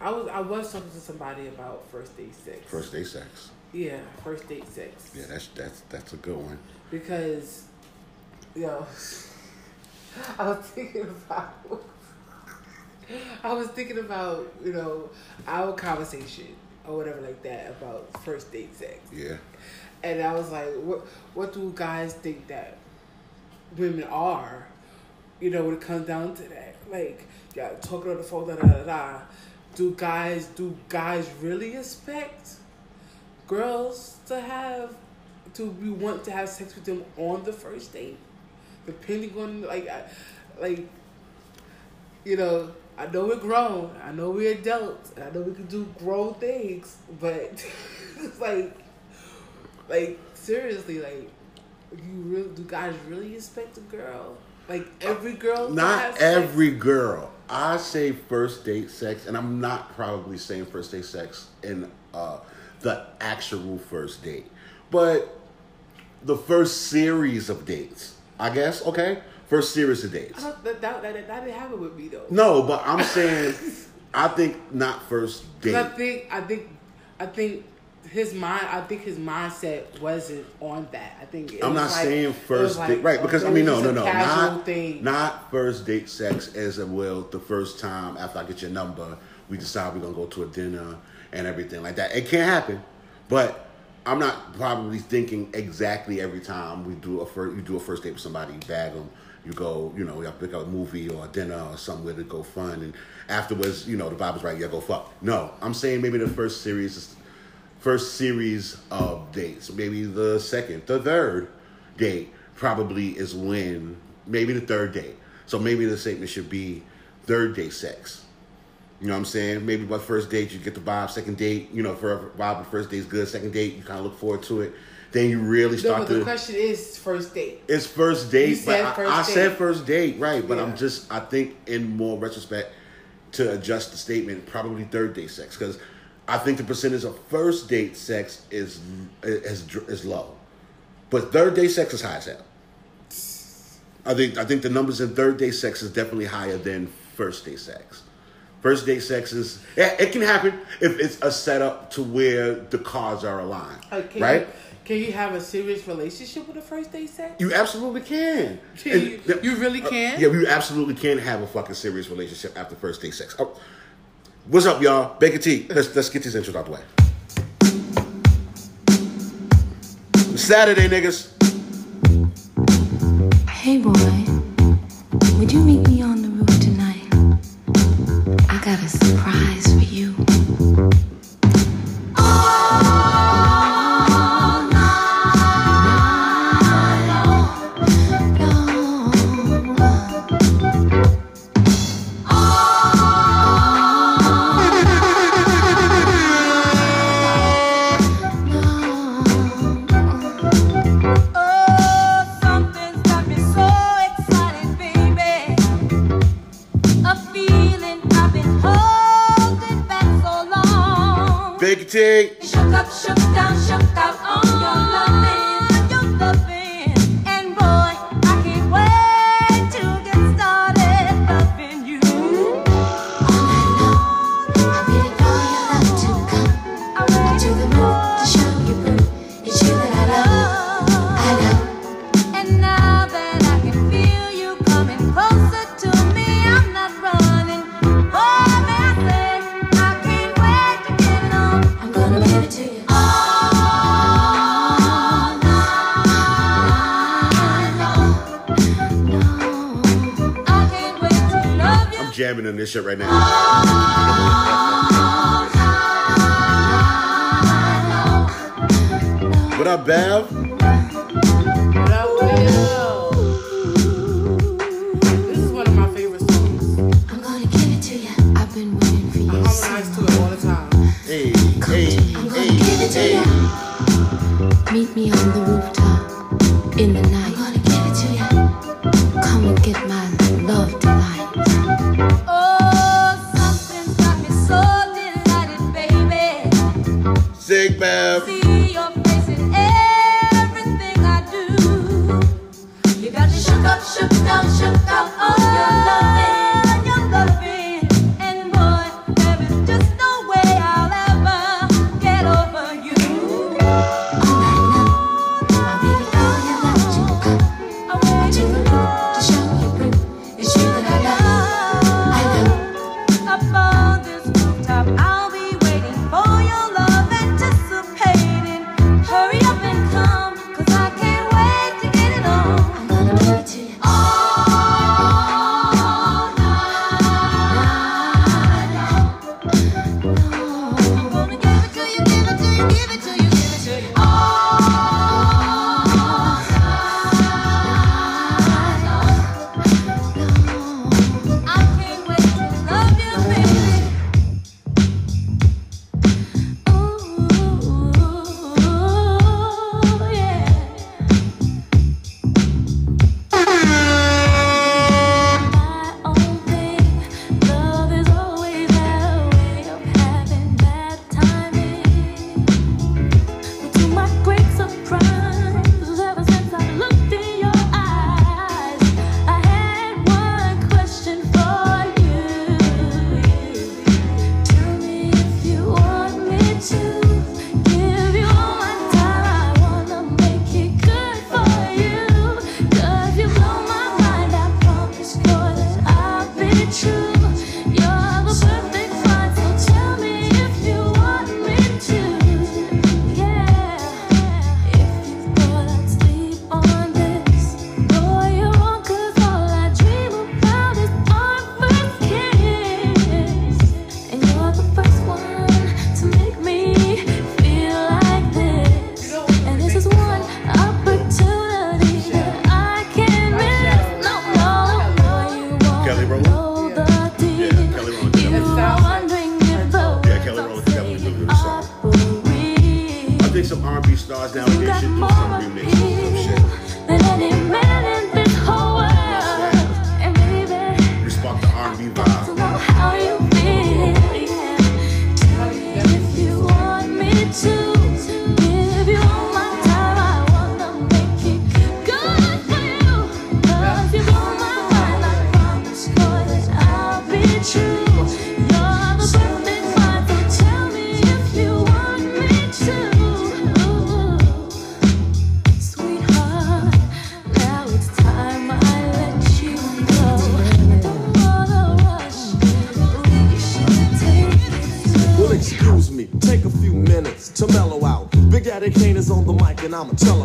I was I was talking to somebody about first date sex. First date sex. Yeah, first date sex. Yeah, that's that's that's a good one. Because, yo, I was thinking about. I was thinking about you know our conversation or whatever like that about first date sex. Yeah. And I was like, what what do guys think that women are? You know, when it comes down to that, like, yeah, talking on the phone, da da da da. Do guys do guys really expect girls to have to be want to have sex with them on the first date? Depending on like, I, like, you know, I know we're grown. I know we're adults. I know we can do grown things, but like like seriously, like you really do guys really expect a girl? Like every girl? Not have sex? every girl. I say first date sex, and I'm not probably saying first date sex in uh, the actual first date, but the first series of dates. I guess okay, first series of dates. I don't, that, that, that, that didn't happen with me though. No, but I'm saying, I think not first 'Cause I think I think I think his mind I think his mindset wasn't on that. I think it I'm was not like- saying first like, date, right? Because I mean, no, no, no, not thing. not first date sex as it will the first time after I get your number, we decide we're gonna go to a dinner and everything like that. It can't happen, but I'm not probably thinking exactly every time we do a first you do a first date with somebody, you bag them, you go, you know, you have to pick up a movie or a dinner or somewhere to go fun, and afterwards, you know, the vibe is right, yeah, go fuck. No, I'm saying maybe the first series is first series of dates, maybe the second, the third date probably is when maybe the third date. So maybe the statement should be third date sex. You know what I'm saying? Maybe by first date you get the vibe. Second date, you know, for vibe. The first date's good. Second date, you kind of look forward to it. Then you really No, start but the question is first date. It's first date, You said but I, first I date. said first date, right? But Yeah. I'm just, I think, in more retrospect, to adjust the statement, probably third date sex, because I think the percentage of first date sex is is is low, but third date sex is high as hell. I think I think the numbers in third date sex is definitely higher than first date sex. First date sex is yeah, it can happen if it's a setup to where the cards are aligned, Uh, can right? Can you have a serious relationship with a first date sex? You absolutely can. Can you, you really uh, can? yeah, you absolutely can have a fucking serious relationship after first date sex. Oh, what's up, y'all? Baker T. Let's let's get these intros out the way. Saturday, niggas. Shit right now. I'm a tell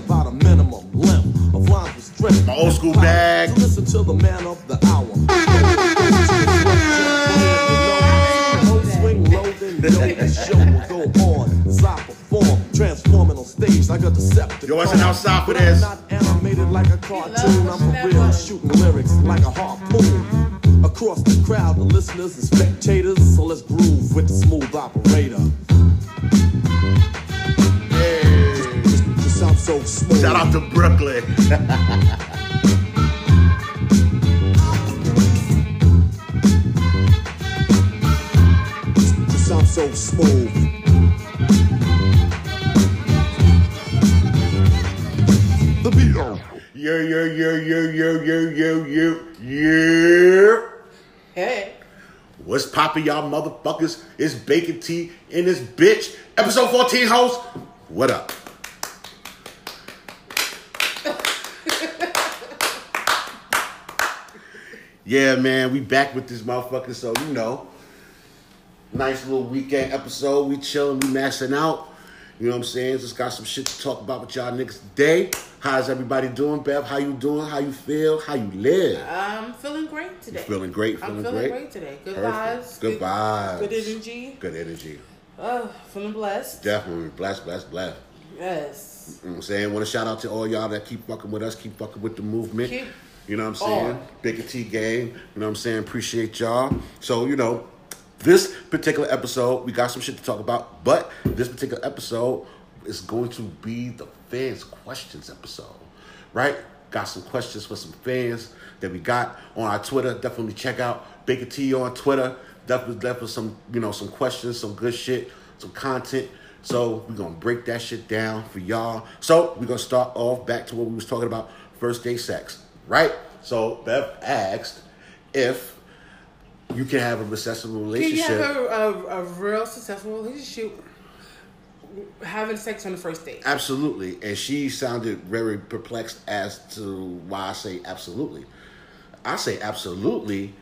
yo, yo, yo, yo, yo, yo. Hey. What's poppin', y'all motherfuckers? It's Bacon Tea in this bitch. Episode 14 host. What up? yeah, man, we back with this motherfucker, so you know. Nice little weekend episode. We chilling, we mashing out. You know what I'm saying? Just got some shit to talk about with y'all niggas today. How's everybody doing, Bev? How you doing? How you feel? How you live? I'm feeling great today. Feeling great, I'm feeling feeling great? great, today. Good Perfect. vibes. Good vibes. Good energy. Good energy. Oh, feeling blessed. Definitely. Blessed, blessed, blessed. Yes. You know what I'm saying? Want to shout out to all y'all that keep fucking with us, keep fucking with the movement. Keep you know what I'm saying? on. Big T gang. You know what I'm saying? Appreciate y'all. So, you know, this particular episode, we got some shit to talk about, but this particular episode is going to be the fans' questions episode, right? Got some questions for some fans that we got on our Twitter. Definitely check out Baker T on Twitter. Definitely, definitely some, you know, some questions, some good shit, some content. So we're gonna break that shit down for y'all. So we're gonna start off back to what we was talking about, first day sex, right? So Bev asked if you can have a successful Can you relationship. have a, a, a real successful relationship having sex on the first date? Absolutely. And she sounded very perplexed as to why I say absolutely. I say absolutely,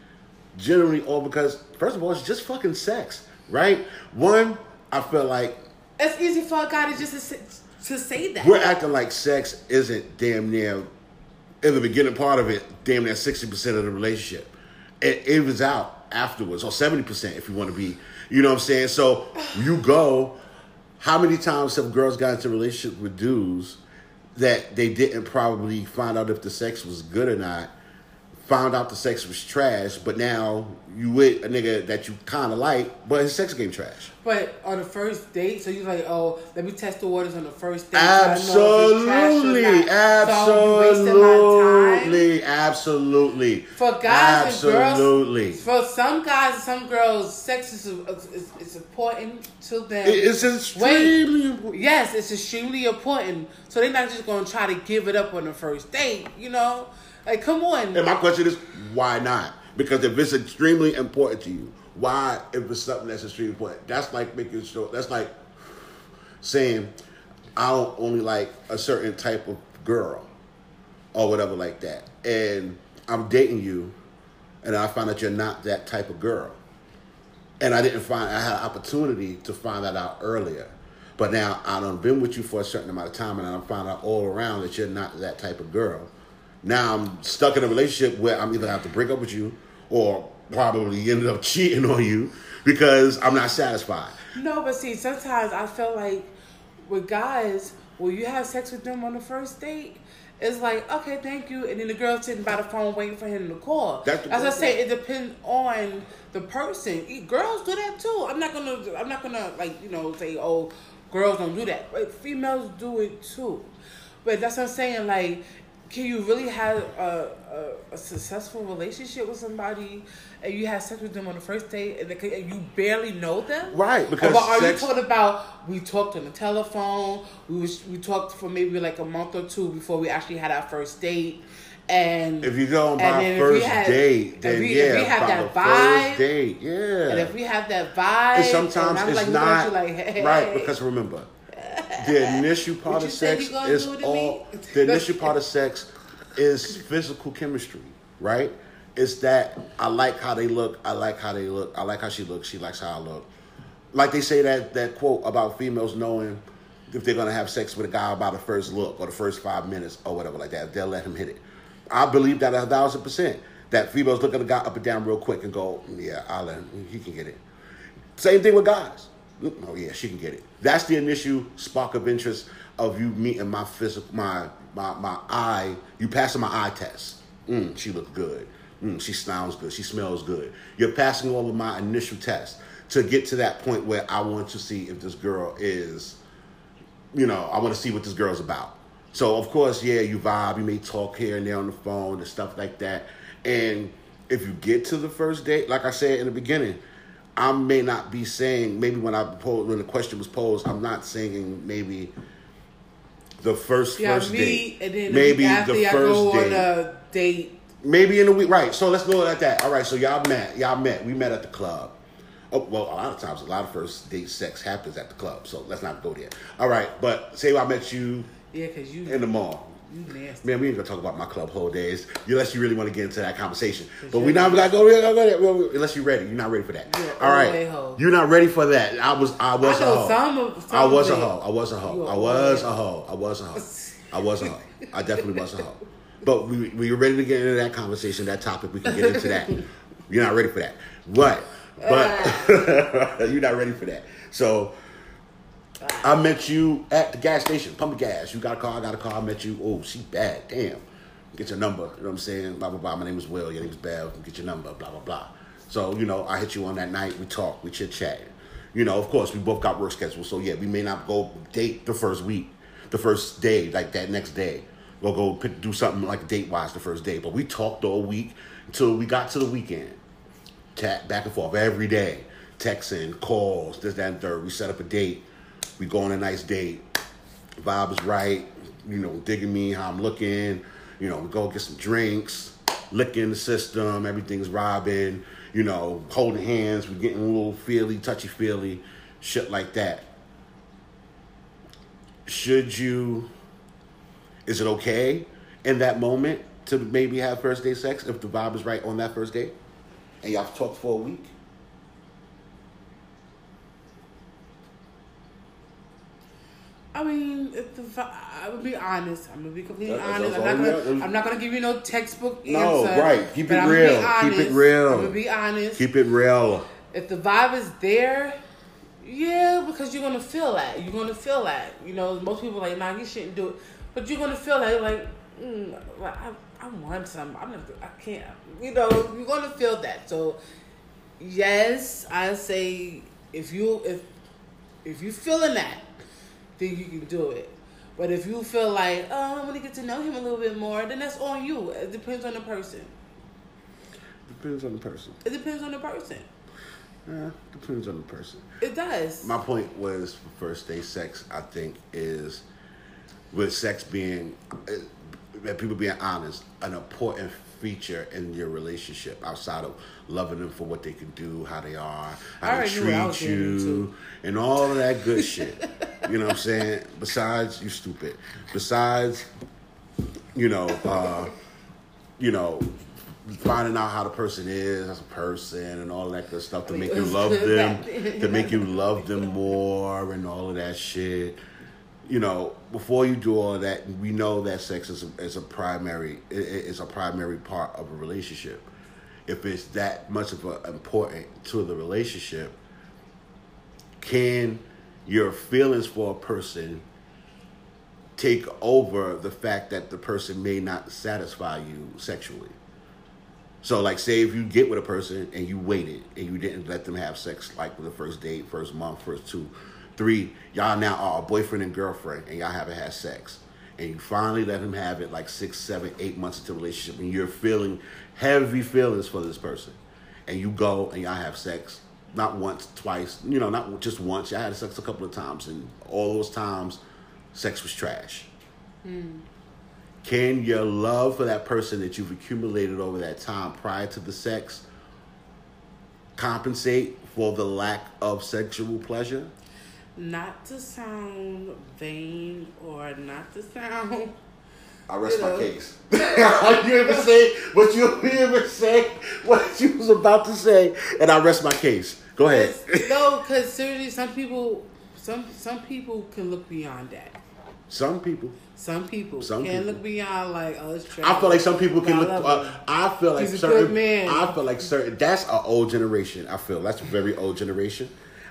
generally all because, first of all, it's just fucking sex, right? One, I feel like It's easy for a guy to just to, say- that. we're acting like sex isn't damn near, in the beginning part of it, damn near 60% of the relationship. It evens out afterwards, or 70% if you want to be, you know what I'm saying? So you go, how many times have girls got into relationships with dudes that they didn't probably find out if the sex was good or not, found out the sex was trash, but now you with a nigga that you kind of like, but his sex game trash. But on the first date, so you're like, oh, let me test the waters on the first date. so I know if it's trash or Absolutely. So you wasting my time. absolutely, absolutely. For guys and absolutely. girls, for some guys and some girls, sex is, is, is important to them. It's extremely important. Yes, it's extremely important. So they're not just going to try to give it up on the first date, you know? Like, come on. And my question is, why not? Because if it's extremely important to you, why if it's something that's extremely important? That's like making sure. That's like saying, I don't only like a certain type of girl, or whatever like that. And I'm dating you, and I find that you're not that type of girl. And I didn't find I had an opportunity to find that out earlier. But now I've been with you for a certain amount of time and I found out all around that you're not that type of girl. Now I'm stuck in a relationship where I'm either have to break up with you or probably ended up cheating on you because I'm not satisfied. No, but see, sometimes I feel like with guys, when you have sex with them on the first date, it's like, okay, thank you, and then the girl sitting by the phone waiting for him to call. That's As I say, it depends on the person. Girls do that too. I'm not gonna, I'm not gonna like, you know, say, oh, girls don't do that, but females do it too. But that's what I'm saying. Like, can you really have a, a, a successful relationship with somebody and you have sex with them on the first date and, they, and you barely know them? Right, because But are sex- you talking about we talked on the telephone? We was we talked for maybe like a month or two before we actually had our first date. And If you go on my then if we first had- date, if then we- yeah, if we have that vibe, first date, yeah. and if we have that vibe, And sometimes and I'm it's like, not like, hey, right because remember, the initial part of sex is all. The initial part of sex is physical chemistry, right? It's that I like how they look. I like how they look. I like how she looks. She likes how I look. Like they say that that quote about females knowing if they're gonna have sex with a guy about the first look or the first five minutes or whatever like that. They'll let him hit it. I believe that a thousand percent. That females look at a guy up and down real quick and go, yeah, I'll let him. He can get it. Same thing with guys. Oh yeah, she can get it. That's the initial spark of interest of you meeting my physical, my my my eye. You passing my eye test. Mm, she looks good. Mm, she sounds good. She smells good. You're passing all of my initial tests to get to that point where I want to see if this girl is, you know, I want to see what this girl's about. So of course, yeah, you vibe. You may talk here and there on the phone and stuff like that. And if you get to the first date, like I said in the beginning, I may not be saying maybe when I posed, when the question was posed, I'm not saying maybe the first yeah, first me, date, maybe after the y'all first go date, on a date. maybe in a week, right? So let's go at that. All right, so y'all met, y'all met, we met at the club. Oh, well, a lot of times, a lot of first date sex happens at the club, so let's not go there. All right, but say I met you Yeah, cause you in the mall. Man, we ain't gonna talk about my club whole days unless you really want to get into that conversation. But we not gonna go there, go there unless you're ready. You're not ready for that. You're All right, you're not ready for that. I was, I was I a hoe. some of- some I was a hoe. I was a hoe. I was a hoe. I was a hoe. I was a hoe. I definitely was a hoe. But we we were ready to get into that conversation, that topic. We can get into that. You're not ready for that. But but you're not ready for that. So I met you at the gas station, pumping gas. You got a car, I got a car. I met you. Oh, she bad. Damn. Get your number. You know what I'm saying? Blah, blah, blah. My name is Will. Your name is Bev. Get your number. Blah, blah, blah. So, you know, I hit you on that night. We talk. We chit chat. You know, of course, we both got work schedules. So, yeah, we may not go date the first week, the first day, like that next day. We'll go pick, do something like date wise the first day. But we talked all week until we got to the weekend back and forth every day, texting, calls, this, that, and third. We set up a date. We go on a nice date. Vibe is right. You know, digging me how I'm looking. You know, we go get some drinks, licking the system. Everything's robbing. You know, holding hands. We're getting a little feely, touchy feely, shit like that. Should you? Is it okay in that moment to maybe have first date sex if the vibe is right on that first date? and y'all talked for a week. I mean, if the, I would be honest. I'm gonna be completely That's- honest. that's I'm not gonna. I'm not gonna give you no textbook No, answer. right. Keep it I'm gonna be real. Keep it real. I'm gonna be honest. Keep it real. if the vibe is there, yeah, because you're gonna feel that. You're gonna feel that. You know, most people are like, nah, you shouldn't do it, but you're gonna feel that. Like, mm, like I, I want some. I'm not. I can't. You know, you're gonna feel that. So, yes, I say if you if if you feeling that, then you can do it. But if you feel like, oh, I want to get to know him a little bit more, then that's on you. It depends on the person. Depends on the person. It depends on the person. Yeah, depends on the person. It does. My point was for first day sex. I think is with sex being uh, people being honest, an important feature in your relationship outside of loving them for what they can do, how they are, how they already knew what I was treat you, and all of that good shit. You know what I'm saying? Besides, you stupid. Besides, you know, uh, you know, finding out how the person is as a person and all that good stuff to make you love them, to make you love them more and all of that shit. You know, before you do all that, we know that sex is a, is a primary is a primary part of a relationship. If it's that much of a important to the relationship, can your feelings for a person take over the fact that the person may not satisfy you sexually? So, like, say if you get with a person and you waited and you didn't let them have sex, like with the first date, first month, first two, Three, y'all now are a boyfriend and girlfriend, and y'all haven't had sex, and you finally let him have it like six, seven, eight months into the relationship, and you're feeling heavy feelings for this person, and you go and y'all have sex, not once, twice, you know, not just once. Y'all had sex a couple of times, and all those times, sex was trash. Hmm. Can your love for that person that you've accumulated over that time prior to the sex compensate for the lack of sexual pleasure? Not to sound vain or not to sound. I rest You my case. you ever say what you ever say what you was about to say, and I rest my case. Go ahead. no, because seriously, some people, some some people can look beyond that. Some people. Some people Some can people. look beyond like oh it's trash. I feel like some people can look. Uh. I feel like He's certain. I feel like certain. That's an old generation. I feel that's a very old generation.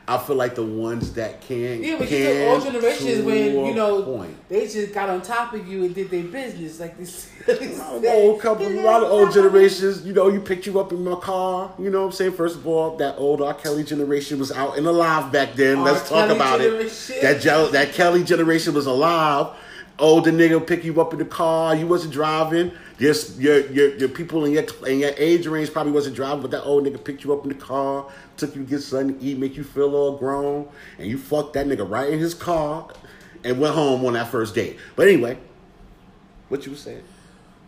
I feel like the ones that can. Yeah, but you can know, old generations when you know point. they just got on top of you and did their business like this. old couple, a lot of old generations. You know, you picked you up in my car. You know what I'm saying? First of all, that old R. Kelly generation was out and alive back then. R. Let's talk about it. That that Kelly generation was alive. Older nigga pick you up in the car. You wasn't driving. Your your your, your people in your in your age range probably wasn't driving, but that old nigga picked you up in the car, took you to get something to eat, make you feel all grown, and you fucked that nigga right in his car, and went home on that first date. But anyway, what you was saying?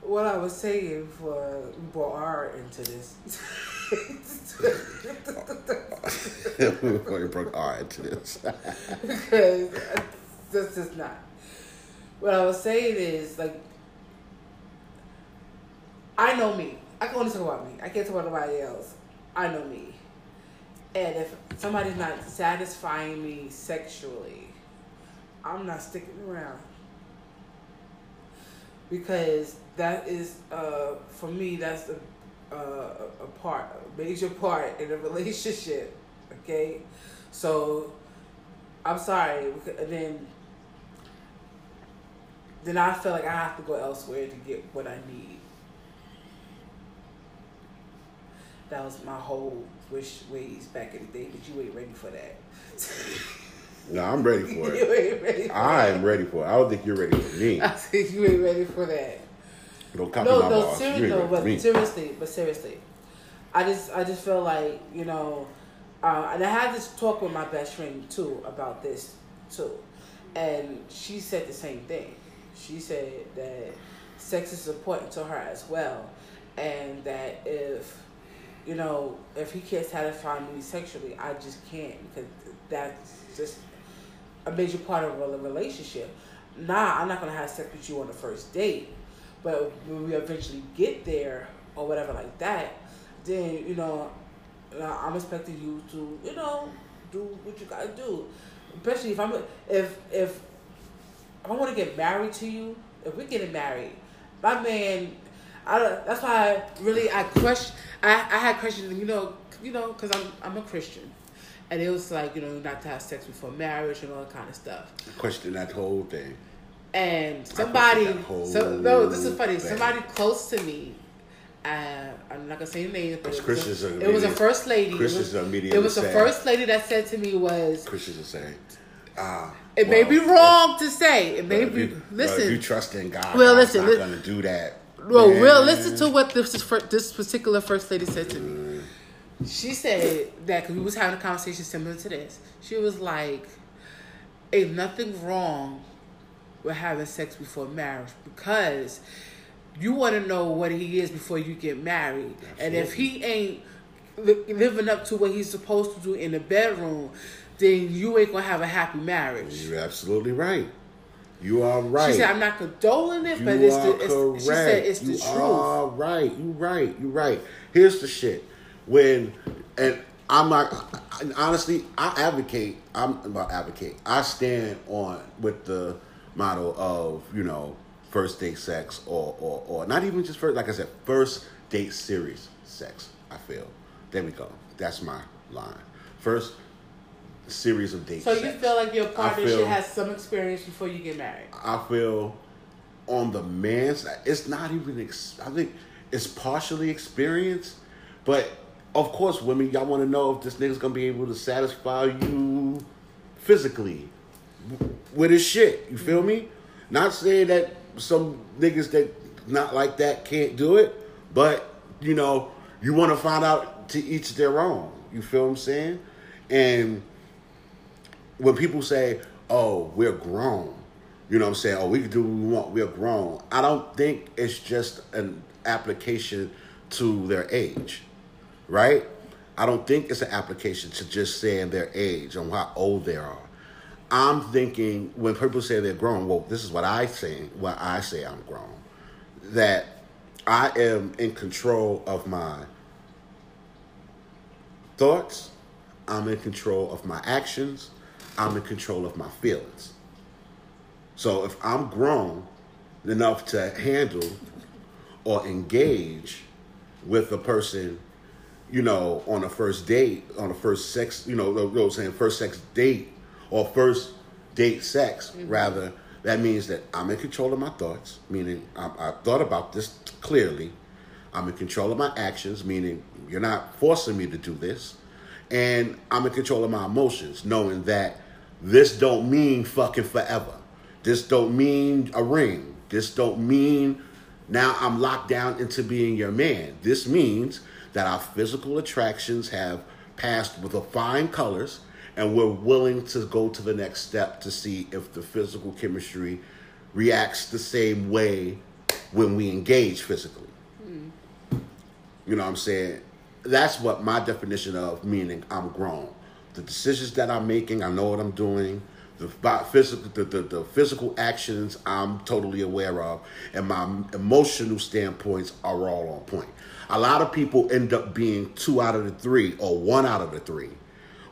What I was saying for we brought R into this. we broke R into this. because that's just not. What I was saying is like, I know me. I can only talk about me. I can't talk about nobody else. I know me. And if somebody's not satisfying me sexually, I'm not sticking around. Because that is, uh, for me, that's a, uh, a part, a major part in a relationship. Okay? So, I'm sorry. Then, then I feel like I have to go elsewhere to get what I need. That was my whole wish ways back in the day, but you ain't ready for that. No, I'm ready for you it. ain't ready for I that. am ready for it. I don't think you're ready for me. I think you ain't ready for that. Don't copy No, my no, boss. You no, but me. seriously, but seriously, I just, I just feel like you know, uh, and I had this talk with my best friend too about this too, and she said the same thing. She said that sex is important to her as well, and that if you know, if he can't satisfy me sexually, I just can't because that's just a major part of a relationship. Nah, I'm not gonna have sex with you on the first date, but when we eventually get there or whatever like that, then you know, I'm expecting you to, you know, do what you gotta do. Especially if I'm if if I want to get married to you, if we're getting married, my man, I don't, that's why I really I question. I I had questions, you know, you know, because I'm I'm a Christian, and it was like you know not to have sex before marriage and all that kind of stuff. Question that whole thing. And somebody, so no, this is funny. thing. Somebody close to me. Uh, I'm not gonna say the name. but it was, a, it was a first lady. Christians was, immediately it was the first lady that said to me was, Christians are saying, ah. "It may be wrong to say. It may be. you- listen, you trust in God, Well, listen, not li- going to do that. Well, Man. real. Listen to what this this particular first lady said to me. She said that because we was having a conversation similar to this. She was like, "Ain't nothing wrong with having sex before marriage because you want to know what he is before you get married, and if he ain't li- living up to what he's supposed to do in the bedroom, then you ain't gonna have a happy marriage." You're absolutely right. You are right. She said, "I'm not condoling it, You but it's the it's, she said it's the you truth." are right. You right. You right. Here's the shit. When and I'm like, honestly, I advocate. I'm about advocate. I stand on with the motto of you know first date sex or or or not even just first. Like I said, first date series sex. I feel. There we go. That's my line. First series of dates. So you feel like your partner feel- should have some experience before you get married? I feel on the man's side, it's not even. Ex- I think it's partially experience, but of course, women, y'all want to know if this nigga's gonna be able to satisfy you physically with his shit. You feel me? Not saying that some niggas that not like that can't do it, but you know, you want to find out to each their own. You feel what I'm saying? And when people say, "Oh, we're grown," you know what I'm saying? "Oh, we can do what we want. We're grown." I don't think it's just an application to their age, right? I don't think it's an application to just saying their age and how old they are. I'm thinking when people say they're grown, well, this is what I say. What I say, I'm grown. That I am in control of my thoughts. I'm in control of my actions. I'm in control of my feelings. So if I'm grown enough to handle or engage with a person, you know, on a first date, on a first sex, you know, what I'm saying first sex date or first date sex, mm-hmm. rather, that means that I'm in control of my thoughts, meaning I, I thought about this clearly. I'm in control of my actions, meaning you're not forcing me to do this. And I'm in control of my emotions, knowing that this don't mean fucking forever. This don't mean a ring. This don't mean now I'm locked down into being your man. This means that our physical attractions have passed with a fine colors and we're willing to go to the next step to see if the physical chemistry reacts the same way when we engage physically. Hmm. You know what I'm saying? That's what my definition of meaning I'm grown. The decisions that I'm making, I know what I'm doing. The physical, the, the, the physical actions, I'm totally aware of, and my emotional standpoints are all on point. A lot of people end up being two out of the three or one out of the three,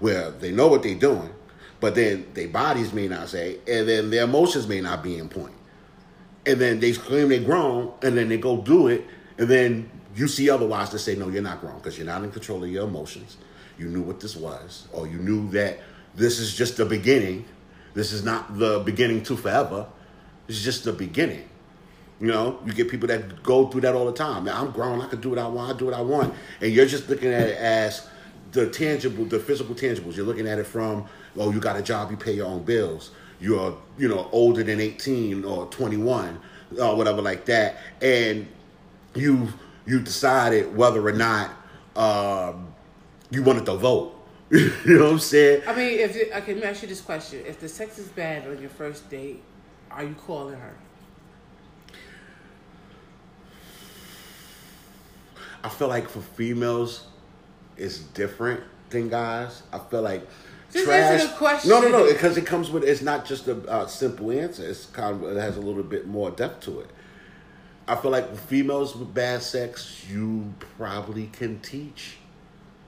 where they know what they're doing, but then their bodies may not say, and then their emotions may not be in point and then they claim they're grown, and then they go do it, and then you see otherwise to say, no, you're not grown because you're not in control of your emotions. You knew what this was, or you knew that this is just the beginning. This is not the beginning to forever. It's just the beginning. You know, you get people that go through that all the time. Now, I'm grown. I can do what I want. I do what I want. And you're just looking at it as the tangible, the physical tangibles. You're looking at it from, oh, you got a job, you pay your own bills. You're, you know, older than 18 or 21 or whatever like that. And you you decided whether or not um, you wanted to vote. you know what I'm saying? I mean, if it, okay, let me ask you this question: If the sex is bad on your first date, are you calling her? I feel like for females, it's different than guys. I feel like Just trash. answer the question. No, no, no. Because it comes with. It's not just a uh, simple answer. It's kind of it has a little bit more depth to it. I feel like females with bad sex, you probably can teach.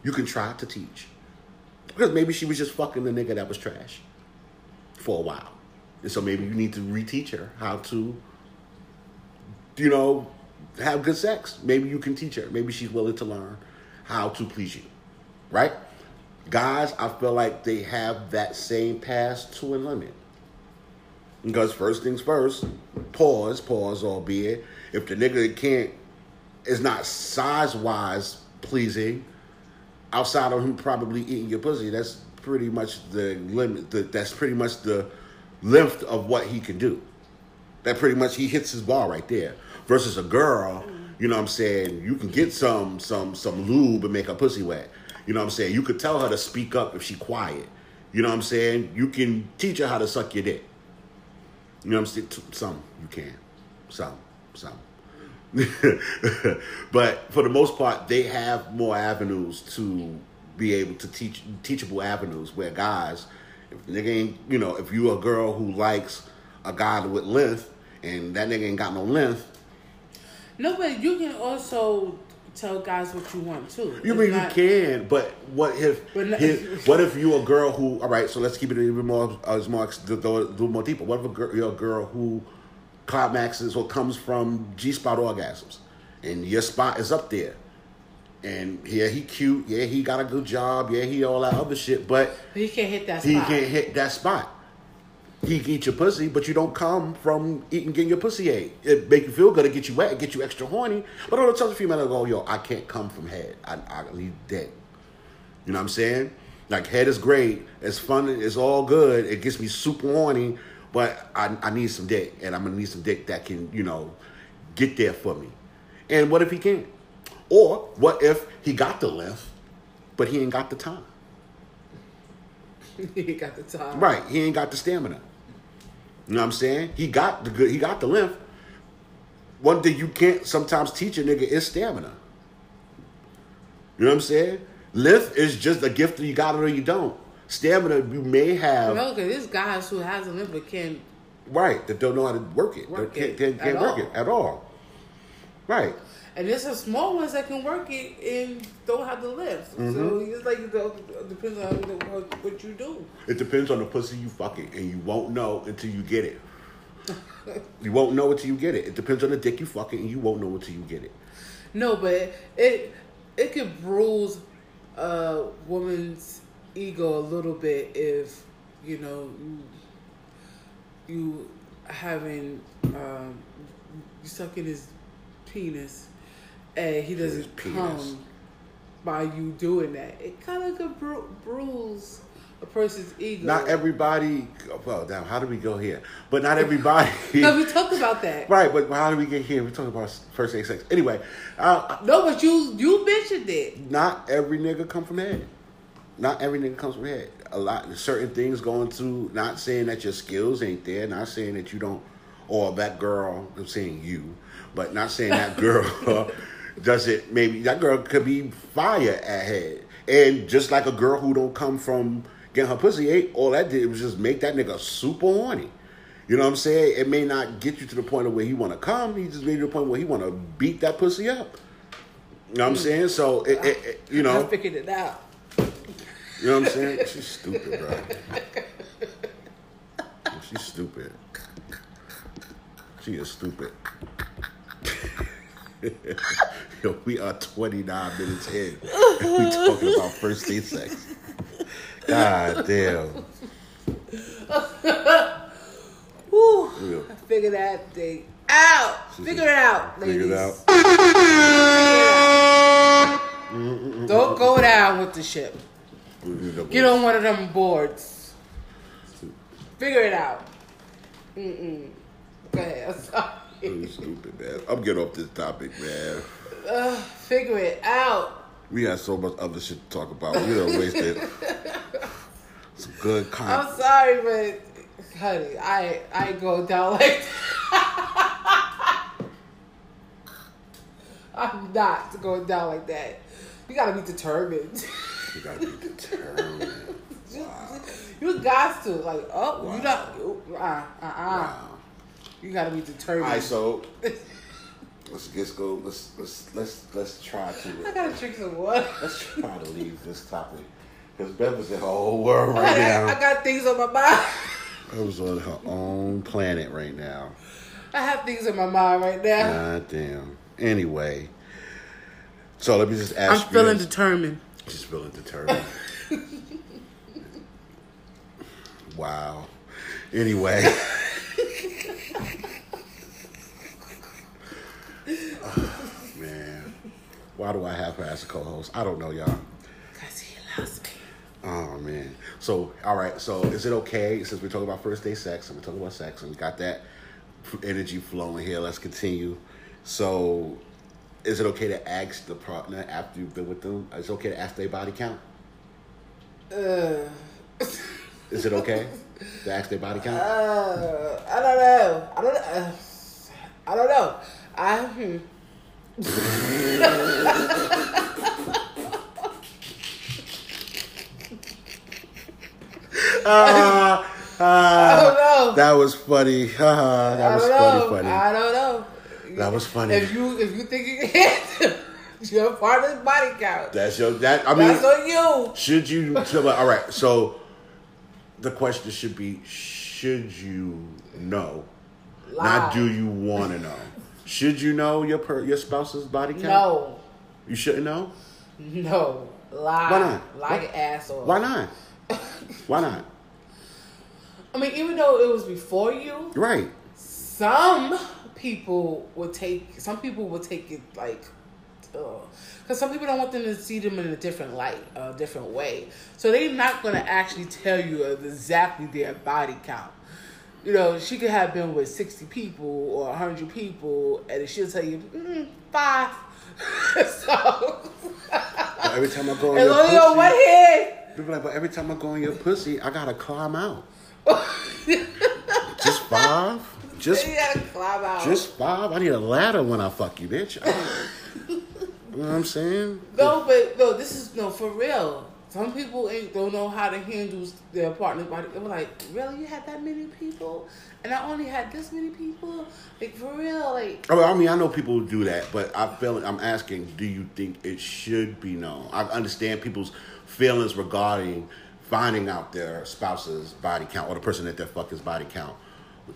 You can try to teach. Because maybe she was just fucking the nigga that was trash for a while. And so maybe you need to reteach her how to, you know, have good sex. Maybe you can teach her. Maybe she's willing to learn how to please you. Right? Guys, I feel like they have that same pass to a limit. Because first things first, pause, pause, albeit. If the nigga can't, is not size wise pleasing, outside of him probably eating your pussy, that's pretty much the limit. The, that's pretty much the length of what he can do. That pretty much he hits his bar right there. Versus a girl, you know what I'm saying, you can get some some some lube and make her pussy wet. You know what I'm saying? You could tell her to speak up if she quiet. You know what I'm saying? You can teach her how to suck your dick. You know what I'm saying? Some you can. Some. Some. but for the most part, they have more avenues to be able to teach teachable avenues where guys, if nigga ain't, you know, if you a girl who likes a guy with length and that nigga ain't got no length, No, but you can also tell guys what you want too. you mean not- you can, but what if, But not- if what if you a girl who all right, so let's keep it even more as it's more do, do more deeper. What if a girl, you're a girl who climaxes or comes from G spot orgasms and your spot is up there. And yeah, he cute. Yeah, he got a good job. Yeah, he all that other shit. But He can't hit that he spot. can't hit that spot. He can eat your pussy, but you don't come from eating getting your pussy ate. It make you feel good, it get you wet, it get you extra horny. But on the touch female that go, yo, I can't come from head. I, I need dick. You know what I'm saying? Like head is great, it's fun, it's all good. It gets me super horny, but I, I need some dick, and I'm gonna need some dick that can, you know, get there for me. And what if he can't? Or what if he got the length, but he ain't got the time? he got the time. Right, he ain't got the stamina. You know what I'm saying? He got the good. He got the length. One thing you can't sometimes teach a nigga is stamina. You know what I'm saying? Length is just a gift that you got it or you don't. Stamina you may have No, because there's guys who has a limp but can't. right that don't know how to work it. Work That can't, it can't, at can't work all. it at all. Right. And there's some small ones that can work it and don't have the lift. Mm-hmm. So it's like it depends on what, what you do. It depends on the pussy you fucking, and you won't know until you get it. you won't know until you get it. It depends on the dick you fucking, and you won't know until you get it. No, but it it could bruise a woman's ego a little bit if you know you having um, you sucking his penis and he doesn't come by you doing that. It kind of could bru- bruise a person's ego. Not everybody. Well, now how do we go here? But not everybody. No, we talked about that. right, but how do we get here? We talking about first day sex. Anyway, uh, No, but you you mentioned it. not every nigga come from head. Not everything comes from head. A lot, certain things going to. Not saying that your skills ain't there. Not saying that you don't, or that girl. I'm saying you, but not saying that girl does it. Maybe that girl could be fire at head, and just like a girl who don't come from getting her pussy ate, all that did was just make that nigga super horny. You know what I'm saying? It may not get you to the point of where he want to come. He just made you to the point where he want to beat that pussy up. You know what I'm hmm. saying? So it, it, it you know. I figured it out. You know what I'm saying? She's stupid, bro. She's stupid. She is stupid. Yo, we are 29 minutes in. We talking about first date sex. God damn. Whew, Yeah. I that thing out. Figure it out, ladies. Figure it out. Don't go down with the ship. Get on one of them boards. Figure it out. Mm-mm. Go ahead. I'm sorry. Stupid, man. I'm getting off this topic, man. Ugh, figure it out. We had so much other shit to talk about. We done wasted some good I'm sorry, but honey, I I go down like that. I'm not going down like that. You gotta be determined. You gotta be determined. wow. you got to like, oh, Wow. you not, uh, uh, uh. Wow. You gotta be determined. All right, so let's just go. Let's let's let's let's try to. I gotta drink some water. let's try to leave this topic because Bev is in her whole world I right got, I now. got things on my mind. Bev is on her own planet right now. I have things in my mind right now. God damn. Anyway, so let me just ask you. I'm feeling this. determined. Just feeling determined. wow. Anyway. Oh, man. Why do I have her as a co-host? I don't know, y'all. Cause he loves me. Oh man. So all right. So is it okay since we're talking about first day sex and we're talking about sex and we got that energy flowing here? Let's continue. So is it okay to ask the partner after you've been with them? Is it okay to ask their body count? Uh, Is it okay to ask their body count? uh, I don't know. I don't know. Uh, I don't know. I hmm. Ah, I ah, don't know. that was funny. Ah, that I was funny, funny. I don't know. That was funny. If you if you think you can hit, you're part of the body count. That's your that. I mean, That's on you. Should you? So, all right. So the question should be: Should you know? Not do you want to know? Should you know your per, your spouse's body count? No, You shouldn't know. no, lie. Why not? Lie Why- your ass. Why not? Why not? I mean, even though it was before you, Right. some people would take. Some people would take it like because some people don't want them to see them in a different light, a different way. So they're not gonna actually tell you exactly their body count. You know, she could have been with sixty people or hundred people, and she'll tell you mm, five. so But every time I go on your only on one pussy, people like, but every time I go on your pussy, I gotta climb out. Just five? Just You gotta climb out. just five? I need a ladder when I fuck you, bitch. You know what I'm saying? No, but no, this is no for real. Some people ain't don't know how to handle their partner's body. They were like, "Really, you had that many people, and I only had this many people? Like for real? Like Oh, I mean, I know people who do that, but I feel I'm asking, do you think it should be known? I understand people's feelings regarding finding out their spouse's body count or the person that they're fucking's body count.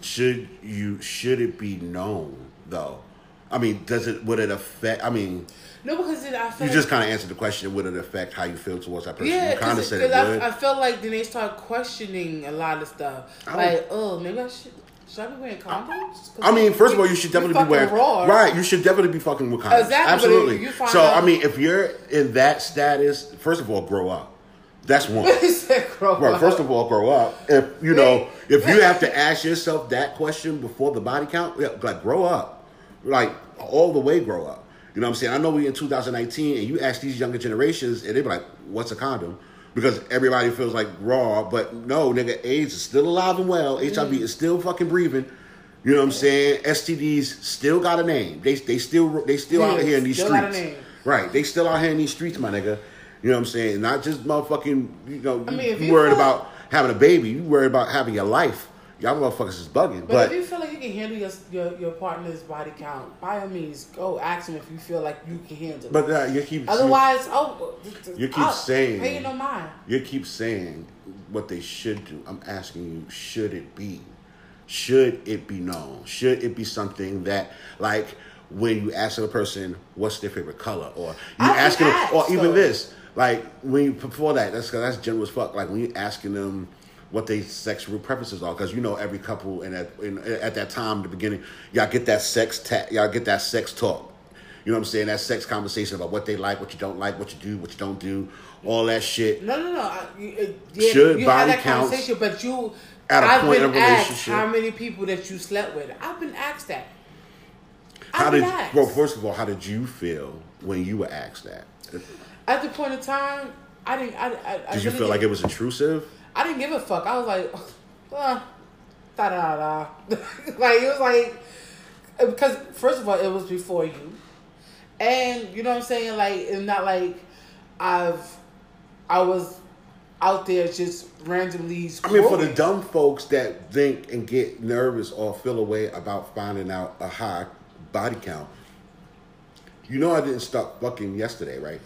Should you should it be known though? I mean, does it would it affect? I mean, no, because it, I feel you just kind of answered the question. Would it affect how you feel towards that person? yeah, kind of because said it would. I, I felt like then they start questioning a lot of stuff. I Like, oh, maybe I should. Should I be wearing condoms? I mean, first of all, you should definitely be wearing raw. right. You should definitely be fucking with condoms. Exactly, Absolutely. so out- I mean, if you're in that status, first of all, grow up. That's one. He said, "Grow Right. up." First of all, grow up. If you know, if you have to ask yourself that question before the body count, yeah, like grow up, like all the way grow up. You know what I'm saying? I know we in 2019, and you ask these younger generations, and they be like, "What's a condom?" Because everybody feels like raw, but no, nigga, AIDS is still alive and well. HIV Mm-hmm. is still fucking breathing. You know what I'm saying? STDs still got a name. They they still they still out here in these still got a streets. name. Right. They still out here in these streets, my nigga. You know what I'm saying? Not just motherfucking, you know, I mean, if you you worried feel- about having a baby. You worried about having your life. Y'all motherfuckers is bugging. But, But, if you feel like you can handle your, your your partner's body count, by all means, go ask him if you feel like you can handle it. but uh, you keep Otherwise, oh, You keep I'll saying- pay you no mind. you keep saying what they should do. I'm asking you, should it be? Should it be known? Should it be something that like when you ask a person what's their favorite color, or you been them, or even though. this, like when you, before that, that's that's general as fuck. Like when you asking them what their sexual preferences are, because you know every couple and that in, at that time, the beginning, y'all get that sex ta- y'all get that sex talk. You know what I'm saying? That sex conversation about what they like, what you don't like, what you do, what you don't do, all that shit. No, no, no. I, you, uh, yeah, Should you body have that counts conversation, but you. at a I've point been of asked relationship? how many people that you slept with. I've been asked that. I've How did asked. well? First of all, how did you feel when you were asked that? At the point of time, I didn't. I, I, I Did you really feel like it was intrusive? I didn't give a fuck. I was like, uh, da da da. like it was like because first of all, it was before you, and you know what I'm saying. Like it's not like I've I was out there just randomly. I mean, for the dumb folks that think and get nervous or feel away about finding out a high body count, you know, I didn't stop fucking yesterday, right?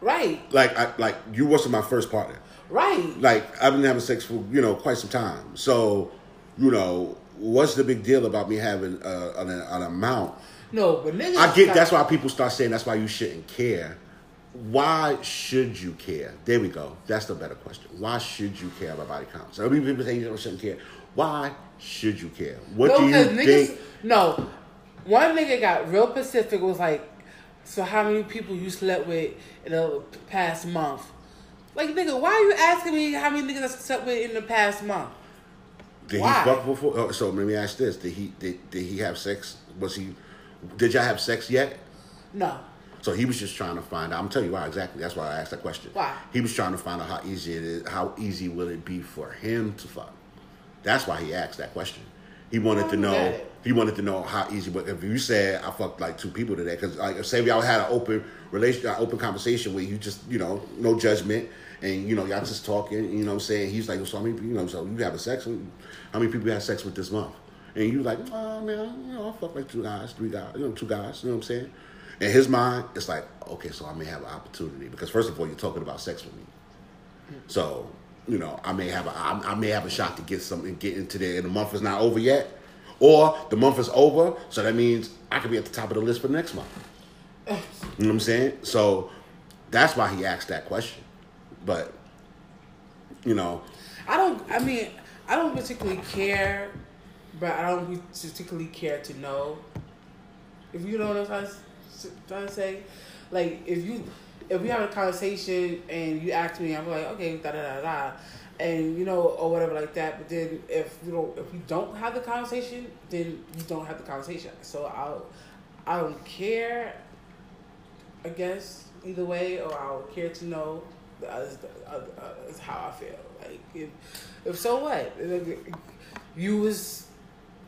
Right, Like, I like you wasn't my first partner. right. Like, I've been having sex for you know quite some time. So, you know, what's the big deal about me having uh, an, an amount? No, but niggas. I get that's why people start saying that's why you shouldn't care. Why should you care? There we go. That's the better question. Why should you care about body count? So people say you shouldn't care. Why should you care? What no, do you niggas. think? No, one nigga got real specific. Was like, so how many people you slept with in the past month? Like, nigga, why are you asking me how many niggas I slept with in the past month? Did Why? he fuck before? Oh, so let me ask this: Did he did, did he have sex? Was he? Did y'all have sex yet? No. So he was just trying to find out. I'm telling you why exactly. That's why I asked that question. Why? He was trying to find out how easy it is. How easy will it be for him to fuck? That's why he asked that question. He wanted to Oh, know. He wanted to know how easy. But if you said I fucked like two people today, because like say y'all had an open relation, an open conversation where you just you know no judgment and you know y'all just talking. You know what I'm saying? He's like, so I mean, you know, so you having sex? How many people you had sex with this month? And you like, oh man, you know, I fuck like two guys, three guys, you know, two guys. You know what I'm saying? In his mind, it's like, okay, so I may have an opportunity because first of all, you're talking about sex with me. So, you know, I may have a I, I may have a shot to get something get into there, and the month is not over yet, or the month is over, so that means I could be at the top of the list for next month. You know what I'm saying? So that's why he asked that question. But you know, I don't. I mean, I don't particularly care, but I don't particularly care to know. If you know what I'm trying to say, Like if you if we have a conversation and you ask me, I'm like, okay, da da da da, and you know or whatever like that. But then if you don't if we don't have the conversation, then you don't have the conversation. So I'll I don't care. I guess either way, or I'll care to know uh, is how I feel. Like if if so what you was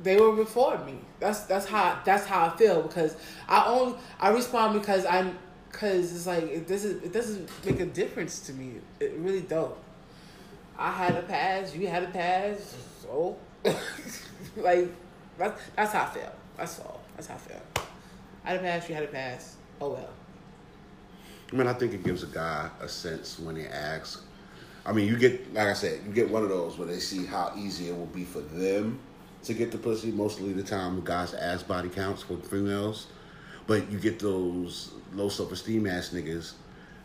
they were before me. That's that's how that's how I feel because I only I respond because I'm because it's like it doesn't it doesn't make a difference to me. It really don't. I had a pass, you had a pass, so like that's that's how I feel. That's all. That's how I feel. I had a pass, you had a pass. Oh well. I mean, I think it gives a guy a sense when he asks. I mean, you get, like I said, you get one of those where they see how easy it will be for them to get the pussy. Mostly the time, guys ask body counts for females, but you get those low self esteem ass niggas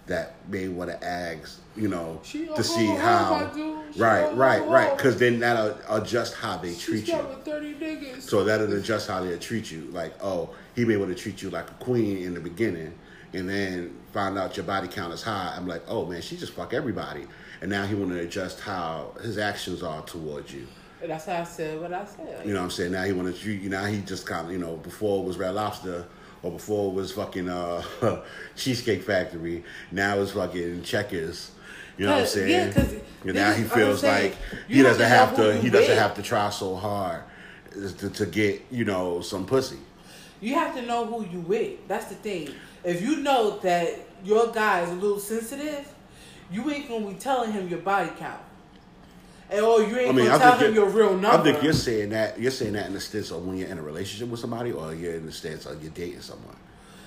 that may want to ask, you know, She to see how. hoe, my dude. She a Right, right, right. Because then that'll adjust how they treat you. with thirty niggas. So that'll adjust how they treat you. Like, oh, he may able to treat you like a queen in the beginning, and then find out your body count is high. I'm like, oh man, she just fuck everybody, and now he want to adjust how his actions are towards you. And that's how I said what I said. You know what I'm saying? Now he want to treat you. Now he just kind of, you know, before it was Red Lobster. Or before it was fucking uh, Cheesecake Factory. Now it's fucking Checkers. You know what I'm saying? yeah, 'cause and now he feels like he doesn't have to. He doesn't with. have to try so hard to, to get you know some pussy. You have to know who you with. That's the thing. If you know that your guy is a little sensitive, you ain't gonna be telling him your body count. Or you ain't I mean, gonna I tell think him you're- your real number. I think you're saying that you're saying that in the sense of when you're in a relationship with somebody, or you're in the sense of you're dating someone.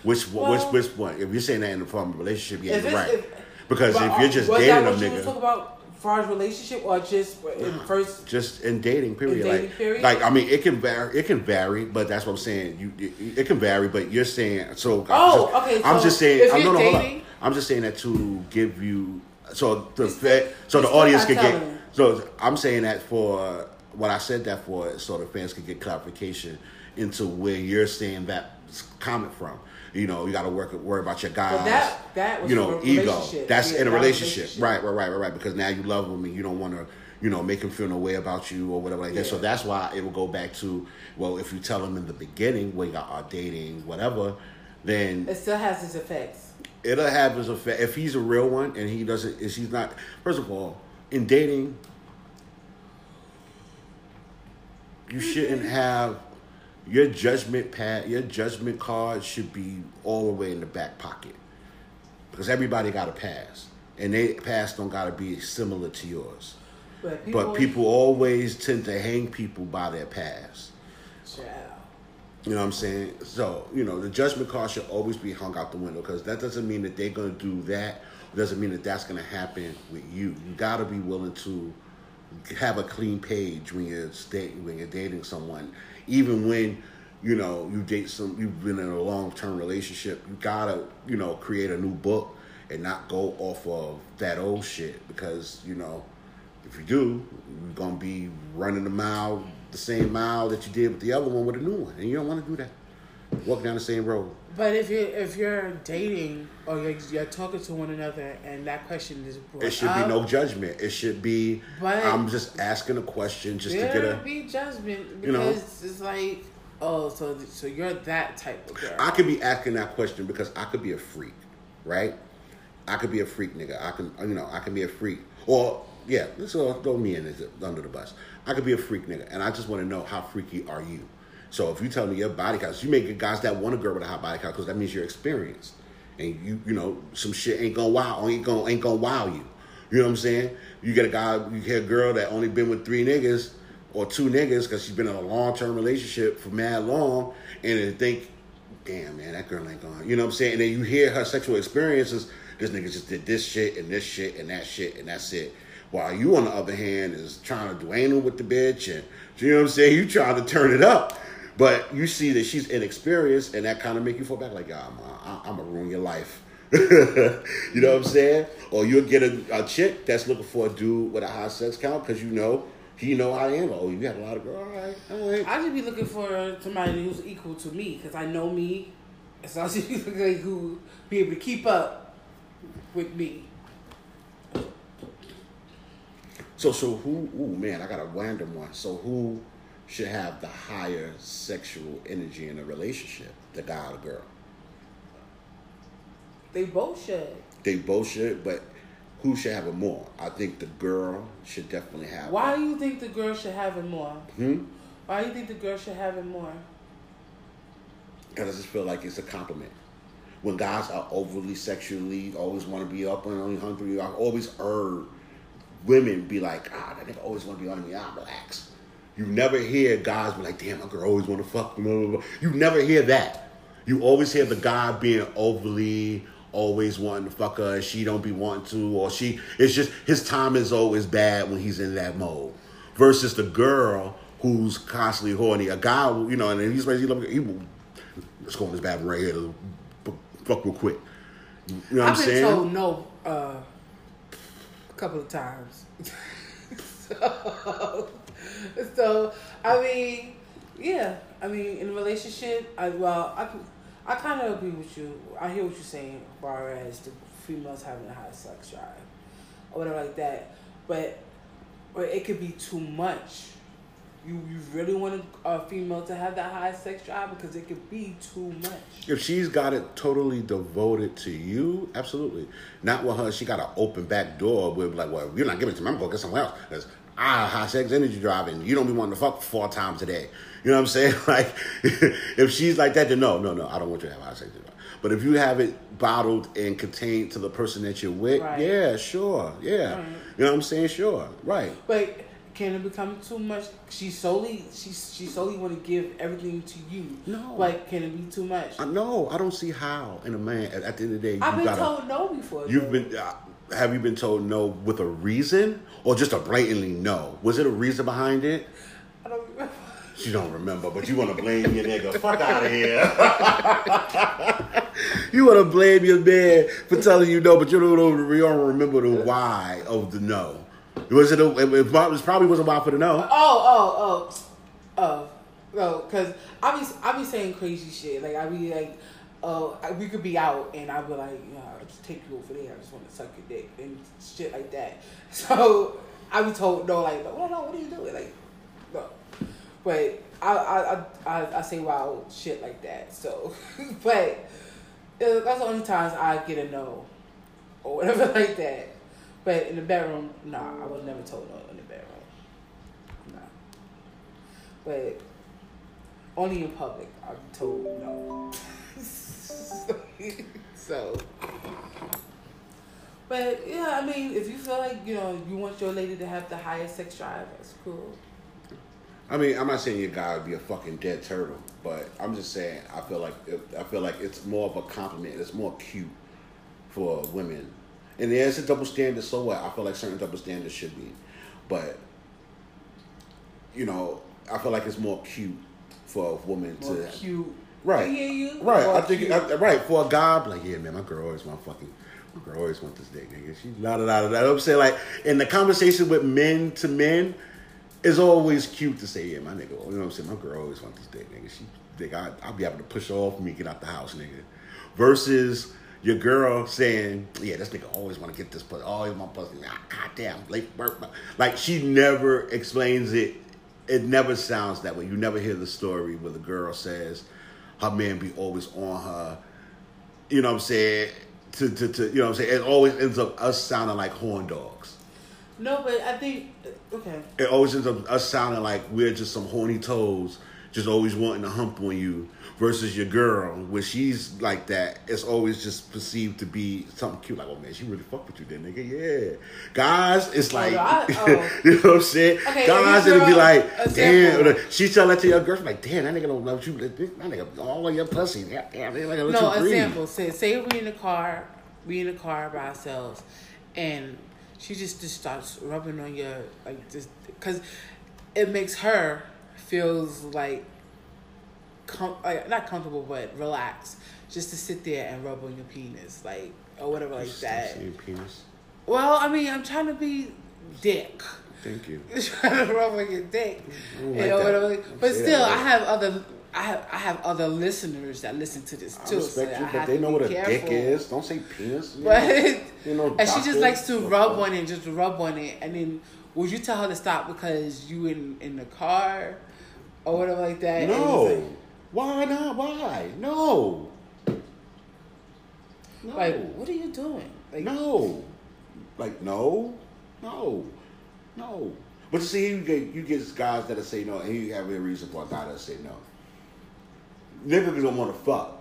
Which Well- which which one? If you're saying that in the form of a relationship, yeah, you're right. if- because if uh, you're just dating that a what you was nigga, talking about as far as relationship or just in first just in dating period, In dating like period? like I mean, it can vary. It can vary, but that's what I'm saying. You it, it can vary, but you're saying so. Oh, I'm just, okay, I'm just saying. I'm, no, no, dating- I'm just saying that to give you so the so the audience could get. So I'm saying that for what I said that for, so the fans could get clarification into where you're saying that comment from. You know, you got to work worry about your guys. that- that was you know a ego. That's Yeah, in a relationship, relationship. right? Right, right, right, right. Because now you love him and you don't want to, you know, make him feel no way about you or whatever like that. So that's why it will go back to, well, if you tell him in the beginning when y'all are dating, whatever, then it still has its effects. it'll have its effect. If he's a real one and he doesn't, if he's not, first of all, in dating, you shouldn't have your judgment pad, your judgment card should be all the way in the back pocket because everybody got a pass, and they pass don't got to be similar to yours. But people, But people always tend to hang people by their past. Child. You know what I'm saying? So, you know, the judgment card should always be hung out the window because that doesn't mean that they're going to do that. Doesn't mean that that's going to happen with you. You got to be willing to have a clean page when you're dating when you're dating someone, even when you know you date some. You've been in a long term relationship. You gotta you know create a new book and not go off of that old shit because you know if you do, you're gonna be running the mile, the same mile that you did with the other one with a new one, and you don't want to do that. Walk down the same road. But if you if you're dating or you're, you're talking to one another and that question is brought It should up, be no judgment. It should be. But- I'm just asking a question just to get a. be judgment because You know. it's like oh so so you're that type of girl. I could be asking that question because I could be a freak, right? I could be a freak, nigga. I can, you know, I can be a freak. Or yeah, let's all throw me in under the bus. I could be a freak, nigga, and I just want to know how freaky are you. So if you tell me your body count, you may get guys that want a girl with a high body count because that means you're experienced, and you, you know, some shit ain't gonna wow, ain't gonna ain't gonna wow you. You know what I'm saying? You get a guy, you get a girl that only been with three niggas or two niggas because she's been in a long term relationship for mad long, and they think damn man, that girl ain't going. You know what I'm saying? And then you hear her sexual experiences. This nigga just did this shit and this shit and that shit and that's it. While you on the other hand is trying to do anal with the bitch and you know what I'm saying? You trying to turn it up. But you see that she's inexperienced and that kind of make you fall back like, yeah, I'm, I'm gonna ruin your life. you know what I'm saying? Or you'll get a, a chick that's looking for a dude with a high sex count because you know he know how to handle. Oh, you got a lot of girls. All right, all right. I should be looking for somebody who's equal to me because I know me. As long as you look like who be able to keep up with me. So, so who? Ooh, man, I got a random one. So, who should have the higher sexual energy in a relationship, the guy or the girl? They both should. They both should, but who should have it more? I think the girl should definitely have. Why it. do you think the girl should have it more? Hmm? Why do you think the girl should have it more? Because I just feel like it's a compliment. When guys are overly sexually, always want to be up and only hungry, I've always heard women be like, ah, that nigga always want to be on me. I'm relax. You never hear guys be like, damn, my girl always want to fuck. Blah, blah, blah. You never hear that. You always hear the guy being overly, always wanting to fuck her, and she don't be wanting to, or she. It's just his time is always bad when he's in that mode. Versus the girl who's constantly horny. A guy, you know, and he's he, he, let's go on this bad one right here. Fuck real quick. You know what I'm saying? I've been told no uh, a couple of times. so, so, I mean, yeah. I mean, in a relationship, I well, I I kind of agree with you. I hear what you're saying, as far as the females having a high sex drive or whatever like that. But, or it could be too much. You you really want a female to have that high sex drive because it could be too much. If she's got it totally devoted to you, absolutely. Not with her, she got an open back door where like, well, you're not giving it to me, I'm gonna go get somewhere else. Because I have high sex energy driving. You don't be wanting to fuck four times a day. You know what I'm saying? Like, if she's like that, then no, no, no, I don't want you to have high sex energy. But if you have it bottled and contained to the person that you're with, Right. yeah, sure, yeah. Right. You know what I'm saying? Sure, right. But can it become too much? She solely she she solely want to give everything to you. No. like can it be too much? I know. I don't see how in a man at, at the end of the day I've been gotta. told no before. You've though. been. Uh, have you been told no with a reason or just a blatantly no? Was it a reason behind it? I don't remember. She don't remember, but you want to blame your nigga. Fuck out of here. you want to blame your man for telling you no, but you don't, you don't remember the why of the no. Was it? A, it, it probably wasn't why for the no. Oh oh oh oh no, because I be I be saying crazy shit. Like I be like, oh, I- we could be out and I be like, yeah, I'll just take you over there. I just want to suck your dick and shit like that. So I be told no, like, no, no, what are you doing? Like, no. But I I I I, I say wild shit like that. So, but uh, that's the only times I get a no or whatever like that. But in the bedroom, nah, I was never told no in the bedroom. Nah. But only in public, I'm told no. so, but yeah, I mean, if you feel like you know you want your lady to have the highest sex drive, that's cool. I mean, I'm not saying your guy would be a fucking dead turtle, but I'm just saying I feel like I feel like it's more of a compliment. It's more cute for women, and there's a double standard. So what? I feel like certain double standards should be, but you know, I feel like it's more cute for a woman More to cute. Right. You. Right. I think. I, right for a guy, I'm like yeah, man, my girl always want fucking. My girl always want this dick, nigga. She la da da da. da. I'm saying like in the conversation with men to men, it's always cute to say yeah, my nigga. You know what I'm saying? My girl always want this dick, nigga. She think I I'll be able to push off me, get out the house, nigga. Versus your girl saying, yeah, this nigga always want to get this pussy. Always want pussy. Ah, goddamn, late work. Like she never explains it. It never sounds that way. You never hear the story where the girl says her man be always on her. You know what I'm saying? To, to, to you know what I'm saying? It always ends up us sounding like horn dogs. No, but I think okay. It always ends up us sounding like we're just some horny toes, just always wanting to hump on you. Versus your girl, when she's like that, it's always just perceived to be something cute. Like, oh man, she really fuck with you, then nigga. Yeah, guys, it's like, no, I- oh. you know what I'm saying? Okay, guys, it'll be like, example. damn. She tell that to your girlfriend, like, damn, that nigga don't love you. That nigga all of your pussy. Yeah, damn, that nigga let No, you example. Say, say we in the car, we in the car by ourselves, and she just just starts rubbing on your like just because it makes her feels like com- like not comfortable but relaxed just to sit there and rub on your penis like or whatever like that. saying penis. Well, I mean, I'm trying to be dick. Thank you. trying to rub on your dick. don't You know, whatever. But still. I have other I have I have other listeners that listen to this I too. respect so you, I but they know what a dick is. Don't say penis. you But know? You know, and she just likes to rub on it, just rub on it, and then would you tell her to stop because you in in the car or whatever like that? No. like- Why not? Why? No. No. Like, what are you doing? Like, no. Like, no. No. No. But you see, you get, you get guys that say no, and you have a reason for a guy that say no. Niggas don't want to fuck.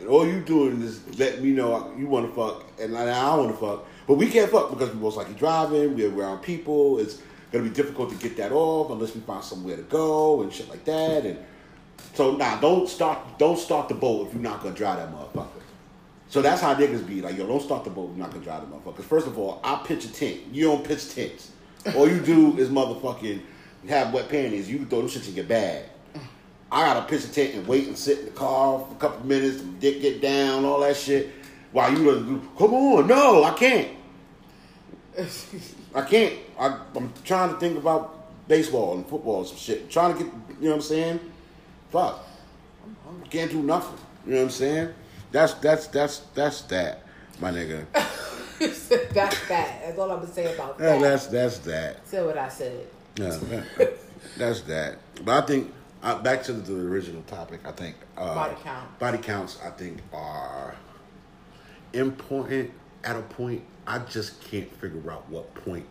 And all you doing is let me know you want to fuck, and I, I want to fuck. But we can't fuck because we most likely driving, we're around people. It's to be difficult to get that off unless we find somewhere to go and shit like that. And so, nah, don't start, don't start the boat if you're not going to drive that motherfucker. So that's how niggas be like, yo, don't start the boat. You're not gonna drive the motherfucker. First of all, I pitch a tent. You don't pitch tents. All you do is motherfucking have wet panties. You can throw them shit in your bag. I gotta pitch a tent and wait and sit in the car for a couple minutes, dick get down, all that shit. While you come on, no, I can't. I can't. I, I'm trying to think about baseball and football and some shit. trying to get, you know what I'm saying? Fuck. I can't do nothing. You know what I'm saying? That's that's that's that's that, my nigga. that's that. That's all I'm gonna say about Yeah, that. that's that's that. Say what I said. Yeah, that's that. But I think uh, back to the, the original topic. I think uh, Body count. Body counts. I think are important at a point. I just can't figure out what point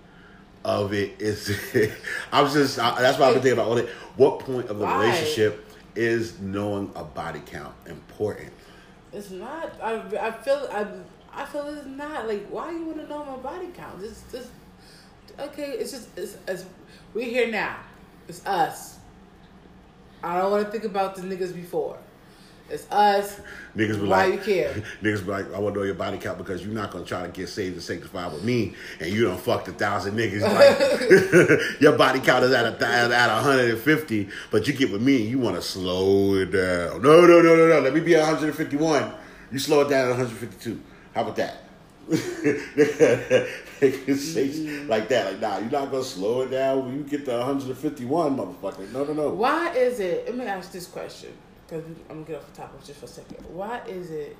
of it is. I was just I, that's why I've been thinking about all that. What point of the Why? relationship is knowing a body count important? It's not. I, I feel. I, I feel it's not. Like, why you want to know my body count? It's just okay. It's just. It's, it's we here now. It's us. I don't want to think about the niggas before. It's us. Niggas be like Why like, you care? Niggas be like, I want to know your body count because you're not gonna try to get saved and sanctified with me, and you don't fuck a thousand niggas. Like, your body count is at a th- at 150, but you get with me, and you want to slow it down. No, no, no, no, no. Let me be at 151. You slow it down at 152. How about that? Say mm-hmm. like that, like nah, you're not gonna slow it down when you get to 151, motherfucker. No, no, no. Why is it? Let me ask this question because I'm gonna get off the topic just for a second. Why is it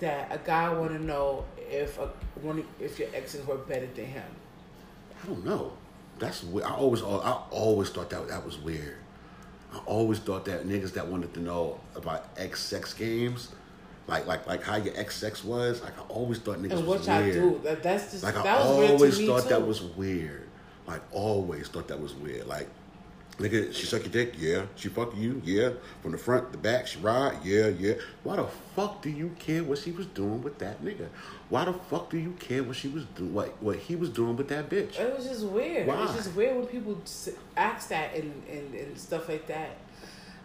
that a guy want to know if a, one if your exes were better than him? I don't know. That's weird. I always uh, I always thought that that was weird. I always thought that niggas that wanted to know about ex sex games, like like like how your ex sex was, like I always thought niggas And what was y'all weird. do? That, that's just Like I that weird always to me thought that was weird. Like always thought that was weird. Like nigga, she suck your dick, yeah. She fuck you, yeah. From the front, the back, she ride, yeah, yeah. Why the fuck do you care what she was doing with that nigga? Why the fuck do you care what she was doing, what what he was doing with that bitch? It was just weird. Why? It's just weird when people ask that and, and, and stuff like that.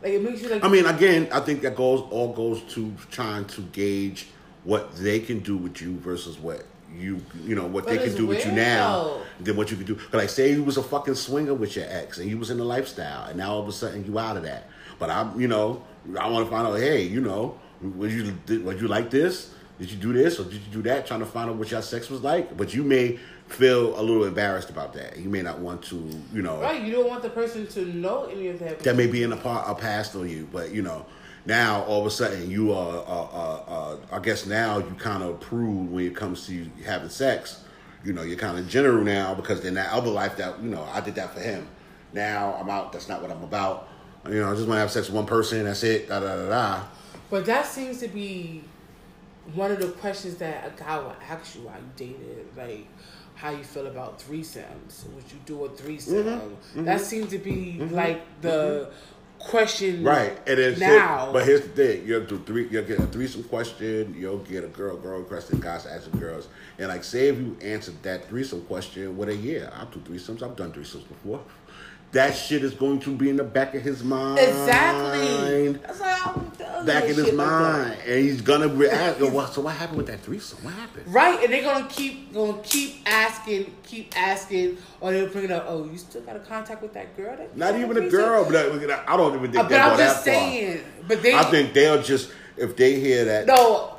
Like it makes you like. I mean, again, I think that goes all goes to trying to gauge what they can do with you versus what you you know what But they can do with you now though. than what you can do. Cause like say you was a fucking swinger with your ex and you was in the lifestyle and now all of a sudden you out of that. But I'm you know I want to find out. Hey, you know, would you did, would you like this? Did you do this or did you do that? Trying to find out what your sex was like. But you may feel a little embarrassed about that. You may not want to you know right, you don't want the person to know any of that. that may be in a, pa- a past on you, but you know, now all of a sudden you are, uh, uh, uh, I guess now you kind of prude when it comes to having sex. You know, you're kind of general now because in that other life that you know I did that for him. Now I'm out. That's not what I'm about. You know, I just want to have sex with one person. That's it. Da da da da. But that seems to be one of the questions that a guy will ask you while you dated, like how you feel about threesomes. Would you do a threesome? Mm-hmm. That seems to be like the question, Right, and then now. But here's the thing: you'll do three. You'll get a threesome question. You'll get a girl girl question. Guys asking girls, and like say if you answered that threesome question with a yeah, I'll do threesomes. I've done threesomes before. That shit is going to be in the back of his mind. exactly. That's like, I'm telling Back in his like mind, and he's gonna re- ask. "Yo, So what happened with that threesome? What happened? Right, and they're gonna keep gonna keep asking, keep asking, or they'll bring it up. Oh, you still got a contact with that girl? That Not even a girl, but I I don't even think Uh, but I'm just far. saying. But they I think they'll just if they hear that. no.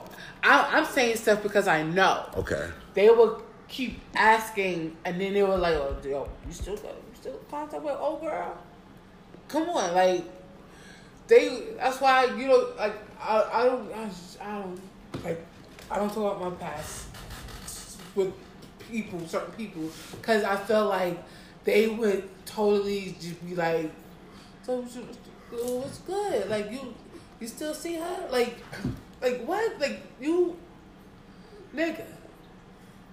I, I'm saying stuff because I know Okay. they will keep asking, and then they were like, "Oh, yo, you still got contact with old girl? Come on, like." they. That's why you know, like I, I don't, I, I don't, like, I don't talk about my past with people, certain people, because I feel like they would totally just be like, so what's good? Like you, you still see her? Like, like what? Like you, nigga.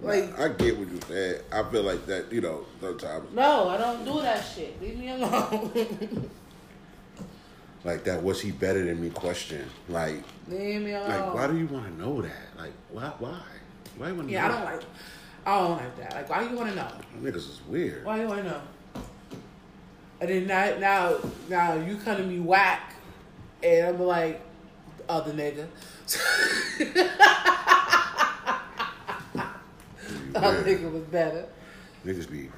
Like I get what you said. I feel like that, you know, sometimes no, I don't do that shit. Leave me alone. like that was he better than me question. Like Leave me alone. like why do you want to know that? Like why why? Why you want to Yeah, I don't like. I don't like that. Like, why you want to know? Niggas is weird. Why you want to know? And then now, now, now you come to me whack, and I'm like, other nigga. The other weird. nigga was better. Niggas be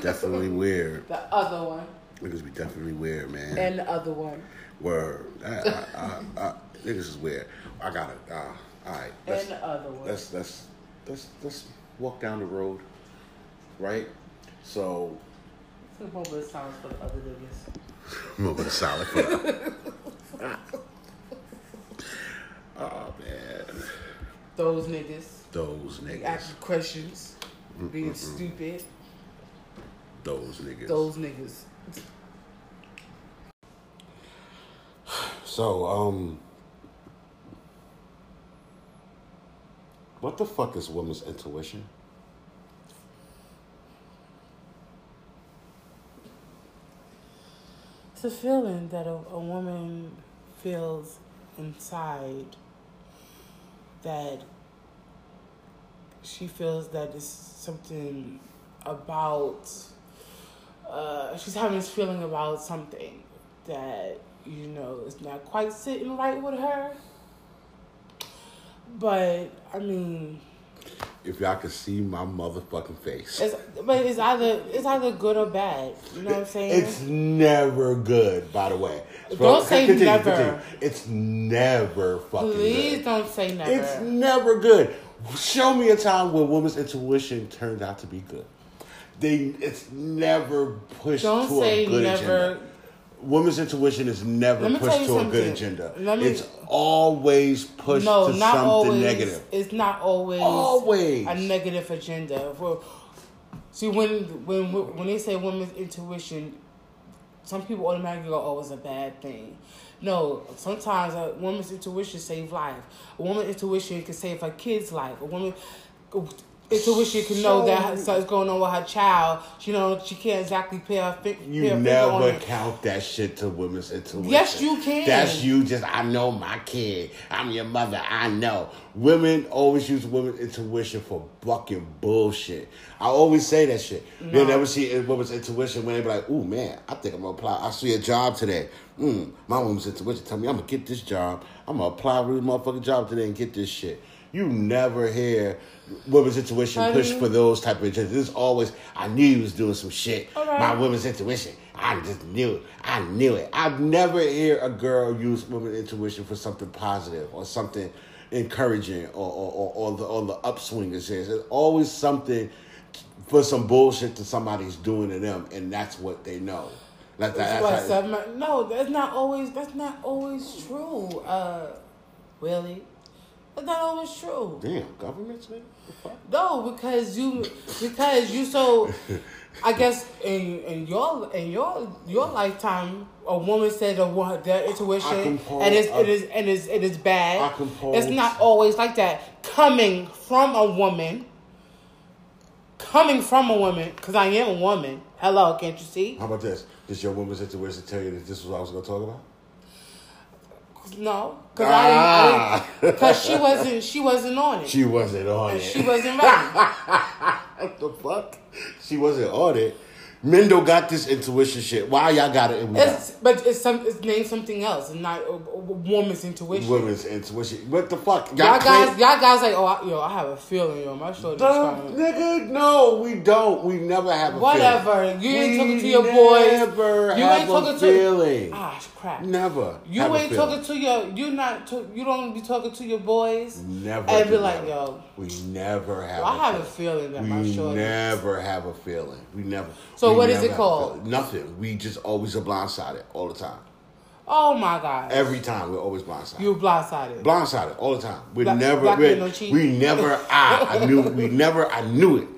definitely weird. The other one Niggas be definitely weird, man. and the other one Word. I, I, I, I, niggas is weird. I gotta. Uh, all right. Let's, and the other one. let's let's let's let's walk down the road, right? So, It's a moment of silence for the other niggas. moment of silence. for that. oh man, Those niggas those be niggas. asking questions, being stupid. Those niggas. Those niggas. So, um, what the fuck is woman's intuition? It's a feeling that a, a woman feels inside that she feels that it's something about uh, she's having this feeling about something that you know is not quite sitting right with her. But i mean If y'all could see my motherfucking face, it's but it's either it's either good or bad you know what i'm saying? it's never good. By the way, Don't say never. It's never fucking please good. don't say never It's never good. Show me a time where woman's intuition turned out to be good. They, it's never pushed Don't to a good never. agenda. Woman's intuition is never Let me tell pushed to a good agenda. Me- it's always pushed no, to not something always. negative. It's not always Always. a negative agenda. For see, when when when they say women's intuition, some people automatically go, "Oh, it's a bad thing." No, sometimes a woman's intuition save life. A woman's intuition can save her kid's life. A woman intuition can know that something's going on with her child. She know she can't exactly pay her, fi- pay You her finger on never it. count that shit to women's intuition. Yes, you can. That's you just, I know my kid. I'm your mother. I know. Women always use women's intuition for fucking bullshit. I always say that shit. You'll never see a women's intuition when they be like, ooh, man, I think I'm going to apply. I see a job today. Mm, my woman's intuition tell me I'm going to get this job. I'm going to apply for this motherfucking job today and get this shit. You never hear women's intuition Honey. push for those type of agendas. It's always, I knew he was doing some shit. Right. My women's intuition. I just knew it. I knew it. I've never hear a girl use women's intuition for something positive or something encouraging or or, or, or the on the upswing. It says it's always something for some bullshit that somebody's doing to them, and that's what they know. Like that. That's what. No, that's not always. That's not always true. Uh, really, that's not always true. damn, governments, nigga. No, because you, because you so. I guess in in your in your your lifetime, a woman said a their intuition, compose- and it's I- it is it is it is bad. It's not always like that. Coming from a woman, coming from a woman, because I am a woman. Hello, can't you see? How about this? Does your woman's intuition tell you that this is what I was going to talk about? No, because Ah. I didn't. Because she wasn't. She wasn't on it. She wasn't on it. she wasn't ready. what the fuck? She wasn't on it. Mendo got this intuition shit. Why y'all got it? And we It's, but it's some. It's named something else, and not a, a intuition. women's intuition. What the fuck? Y'all claim- guys, y'all guys like, oh, I, yo, I have a feeling, yo, my shoulder's Don't, nigga, no, we don't. We never have a Whatever. feeling. You ain't talking to your boys. You ain't talking to- feeling. Ah, crap. Never. You ain't feeling. talking to your. You not. To, you don't be talking to your boys. Never. And be like, that. yo, We never have. yo, I have a feeling. feeling that my We shoulder. never have a feeling. We never. So we what is never it called? Nothing. We just always are blindsided all the time. Oh my god. Every time we're always blindsided. you blindsided. blindsided all the time. We Black- never, black we, men don't we never. I, I knew. We never. I knew it.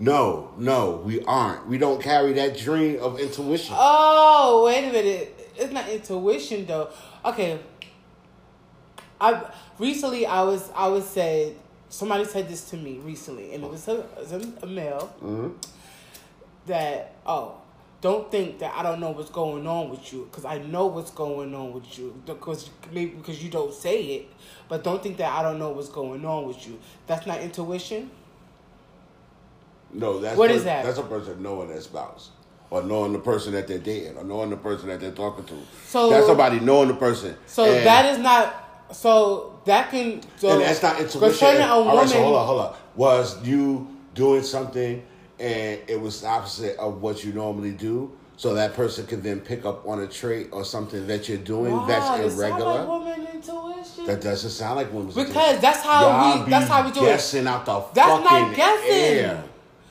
No, no, we aren't. We don't carry that dream of intuition. Oh, wait a minute. It's not intuition though. Okay. I recently I was I was said somebody said this to me recently and it was a, it was a, male Mm-hmm. that oh don't think that I don't know what's going on with you because I know what's going on with you because maybe because you don't say it but don't think that I don't know what's going on with you that's not intuition no, that's What per- is that? That's a person knowing their spouse, or knowing the person that they're dating, or knowing the person that they're talking to. So- that's somebody knowing the person. so And- that is not so that can so and that's not intuition. concerning a woman right, so hold on, hold on. Was you doing something and it was opposite of what you normally do? So that person can then pick up on a trait or something that you're doing Wow, that's it sound like woman intuition. That doesn't sound like women's Because intuition. that's how Y'all we- that's how we do it. guessing out the That's not guessing. air.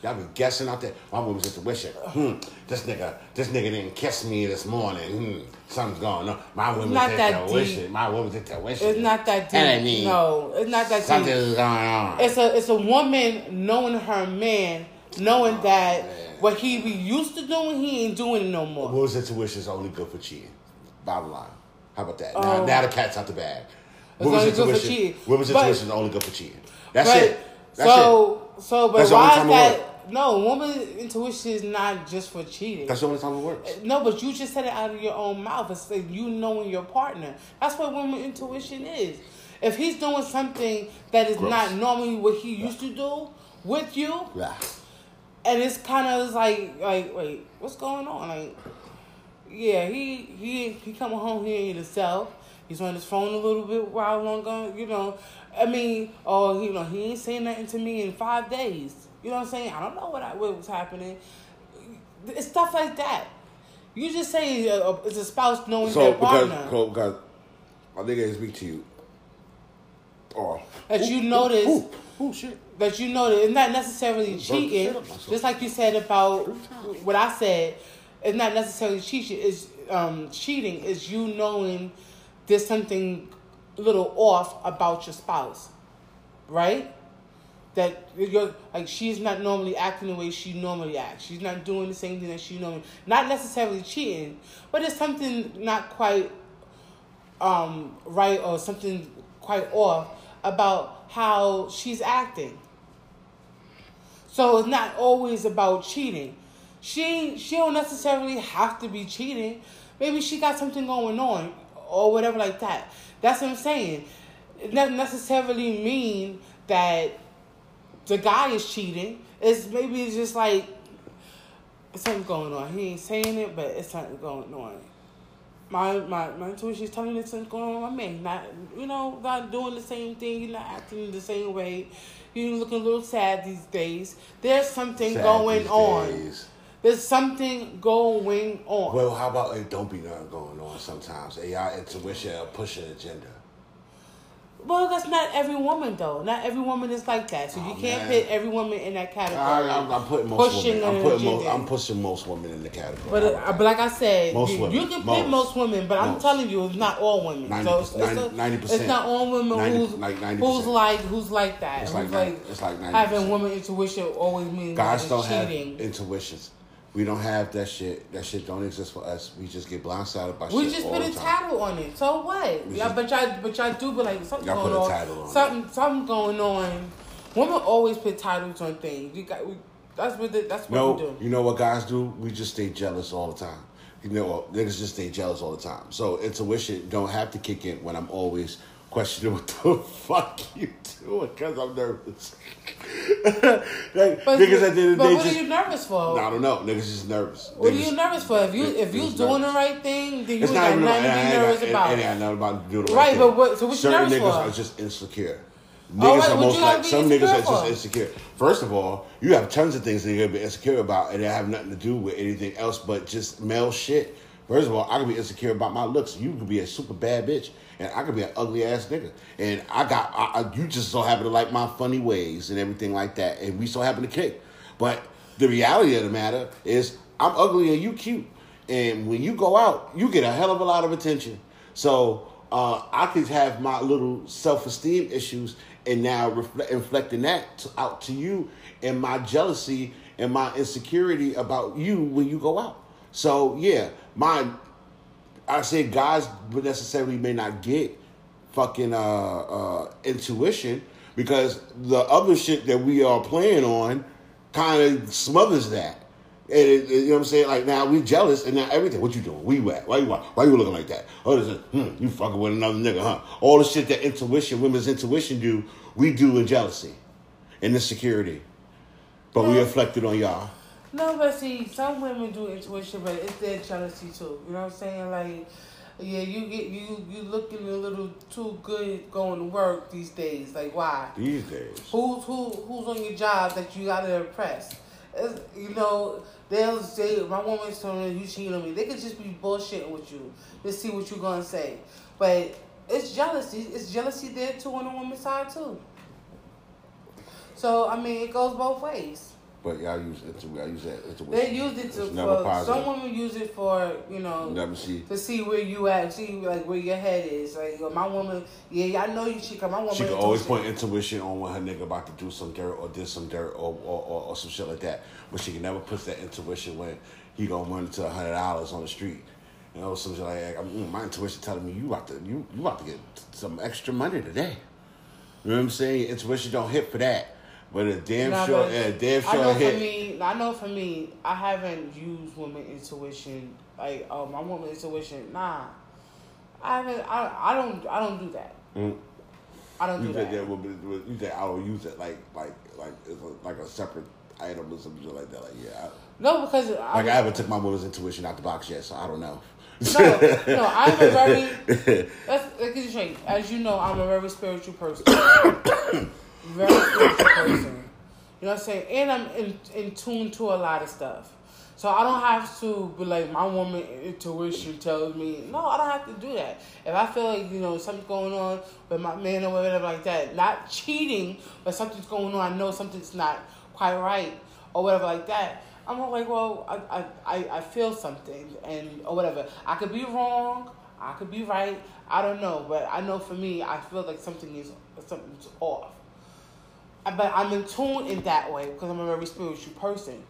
Y'all be guessing out there. My woman's intuition. Hmm. This nigga, this nigga didn't kiss me this morning. Hmm. Something's going on. My woman's not that intuition. deep. My woman's intuition. It's not that deep. And I mean, no, it's not that deep. Something's going on. It's a it's a woman knowing her man, knowing that what he be used to doing, he ain't doing it no more. Women's intuition is only good for cheating. Bottom line. How about that? Oh. Now, now the cat's out the bag. good for. Women's intuition is only good for cheating. That's but, it. That's so so but That's why is it that? No, woman intuition is not just for cheating. That's the only time it works. No, but you just said it out of your own mouth. It's like you knowing your partner. That's what woman intuition is. If he's doing something that is Gross. not normally what he used to do with you, Yeah. and it's kind of like like wait, what's going on? Like, yeah, he he he coming home here in himself. He's on his phone a little bit while longer. You know, I mean, oh, you know, he ain't saying nothing to me in five days. You know what I'm saying? I don't know what I, what was happening. It's stuff like that. You just say uh, it's a spouse knowing So their because, partner so because my nigga ain't speak to you. Oh. that you notice. Ooh, ooh, shit. that you notice. that it's not necessarily cheating. shit up. Just like you said about what I said, it's not necessarily cheating. It's um, cheating is you knowing there's something a little off about your spouse, right? That you're like she's not normally acting the way she normally acts. She's not doing the same thing that she normally. Not necessarily cheating, but it's something not quite um, right or something quite off about how she's acting. So it's not always about cheating. She she don't necessarily have to be cheating. Maybe she got something going on or whatever like that. That's what I'm saying. It doesn't necessarily mean that the guy is cheating. It's maybe it's just like it's something going on. He ain't saying it, but it's something going on. My my my intuition is telling me something's going on my man. Not you know, not doing the same thing. He's not acting the same way. He's looking a little sad these days. There's something Sad going on. days. There's something going on. Well, how about it don't be nothing going on sometimes? Y'all intuition will push an agenda. Well, that's not every woman though. Not every woman is like that. So you Oh, can't man. put every woman in that category. I, I'm, I'm putting most Pushing women. I'm putting most. I'm pushing most women in the category. But, uh, but like I said, Most you, women. you can Most. pick most women, but I'm telling you, it's not all women. 90%, so it's, it's, a- 90%. it's not all women 90 who's like 90%. who's like who's like that. It's who's like 90 it's like 90%. having woman intuition always means Guys don't cheating. have intuitions. We don't have that shit. That shit don't exist for us. We just get blindsided by we shit. We just put a title on it. So what? We Yeah, just- but y'all, but y'all do be like something Y'all going put a on. title on it. something, something going on. Women always put titles on things. You got. We, that's what. The, that's what we No, do. you know what guys do? We just stay jealous all the time. You know, niggas just stay jealous all the time. So intuition don't have to kick in when I'm always questioning what the fuck you doing because I'm nervous. like But, niggas at the end of the but day what just are you nervous for? I don't know. Niggas just nervous. What are you nervous for? If you if you doing nervous. the right thing, then you It's got nothing to be nervous about. It, it ain't nothing about doing the Right, right, but thing. what- so what you Certain nervous niggas for? are just insecure. Oh, Niggas right, are most like some niggas are just insecure. First of all, you have tons of things that you're gonna be insecure about, and they have nothing to do with anything else but just male shit. First of all, I could be insecure about my looks. You could be a super bad bitch, and I could be an ugly ass nigga. And I got, I, I, you just so happen to like my funny ways and everything like that, and we so happen to kick. But the reality of the matter is, I'm ugly and you cute. And when you go out, you get a hell of a lot of attention. So uh, I could have my little self esteem issues, and now reflect, reflecting that to, out to you, and my jealousy and my insecurity about you when you go out. So yeah, my I say guys would necessarily may not get fucking uh, uh, intuition because the other shit that we are playing on kind of smothers that. And it, it- you know what I'm saying? Like now we jealous and now everything. What you doing? We at? Why you why you looking like that? Oh, this is, hmm, you fucking with another nigga, huh? All the shit that intuition, women's intuition do, we do in jealousy and insecurity. But we Yeah. reflected on y'all. No, but see, some women do intuition, but it's their jealousy too. You know what I'm saying? Like, yeah, you get you you looking a little too good going to work these days. Like, why? These days. Who's who who's on your job that you gotta impress? It's, you know, they'll say my woman's telling me you cheating on me. They could just be bullshitting with you to see what you're gonna say. But it's jealousy. It's jealousy there too on the woman's side too. So I mean, it goes both ways. But y'all use intu- y'all use that intuition. They use it to It's never for positive. some women use it for you know Never see. to see where you at, see like where your head is. Like my woman, yeah, I know you cheat. 'cause My woman, She can always point intuition on when her nigga about to do some dirt or did some dirt or, or, or, or some shit like that. But she can never put that intuition when he gonna run into a hundred dollars on the street. You know, some shit like that. Mm, my intuition telling me you about to you you about to get some extra money today. You know what I'm saying? Your intuition don't hit for that. But a damn Nah, sure, but yeah, damn I know hit. for me, I know for me, I haven't used woman intuition. Like, oh, my woman intuition. Nah, I haven't. I, I don't. I don't do that. Mm. I don't You do that. that be, you think I don't use it like like like it's a, like a separate item or something like that. Like yeah, I, No, because I, like I haven't took my woman's intuition out the box yet, so I don't know. no, no, I'm a very. Let's let's get straight. As you know, I'm a very spiritual person. very spiritual person. You know what I'm saying? And I'm in, in tune to a lot of stuff. So I don't have to be like my woman intuition tells me. No, I don't have to do that. If I feel like you know something's going on with my man or whatever like that, not cheating, but something's going on. I know something's not quite right or whatever like that. I'm like, well, I, I, I, I feel something and or whatever. I could be wrong. I could be right. I don't know, but I know for me, I feel like something is something's off. But I'm in tune in that way because I'm a very spiritual person.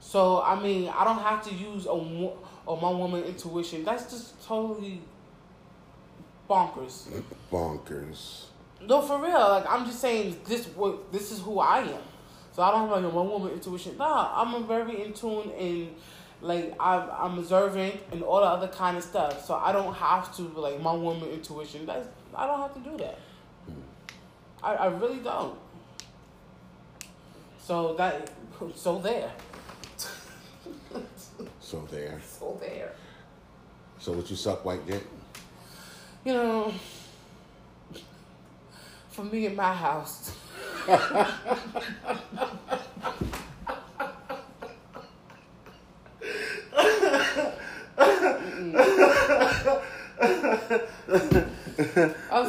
So I mean, I don't have to use a or my woman intuition. That's just totally bonkers. Bonkers. No, for real. Like I'm just saying, this what this is who I am. So I don't have like a one woman intuition. Nah, I'm a very in tune and like I'm I'm observant and all the other kind of stuff. So I don't have to like my woman intuition. That's I don't have to do that. Hmm. I, I really don't. So that so there. So there. So there. So what you suck white dick? You know, for me in my house. I'm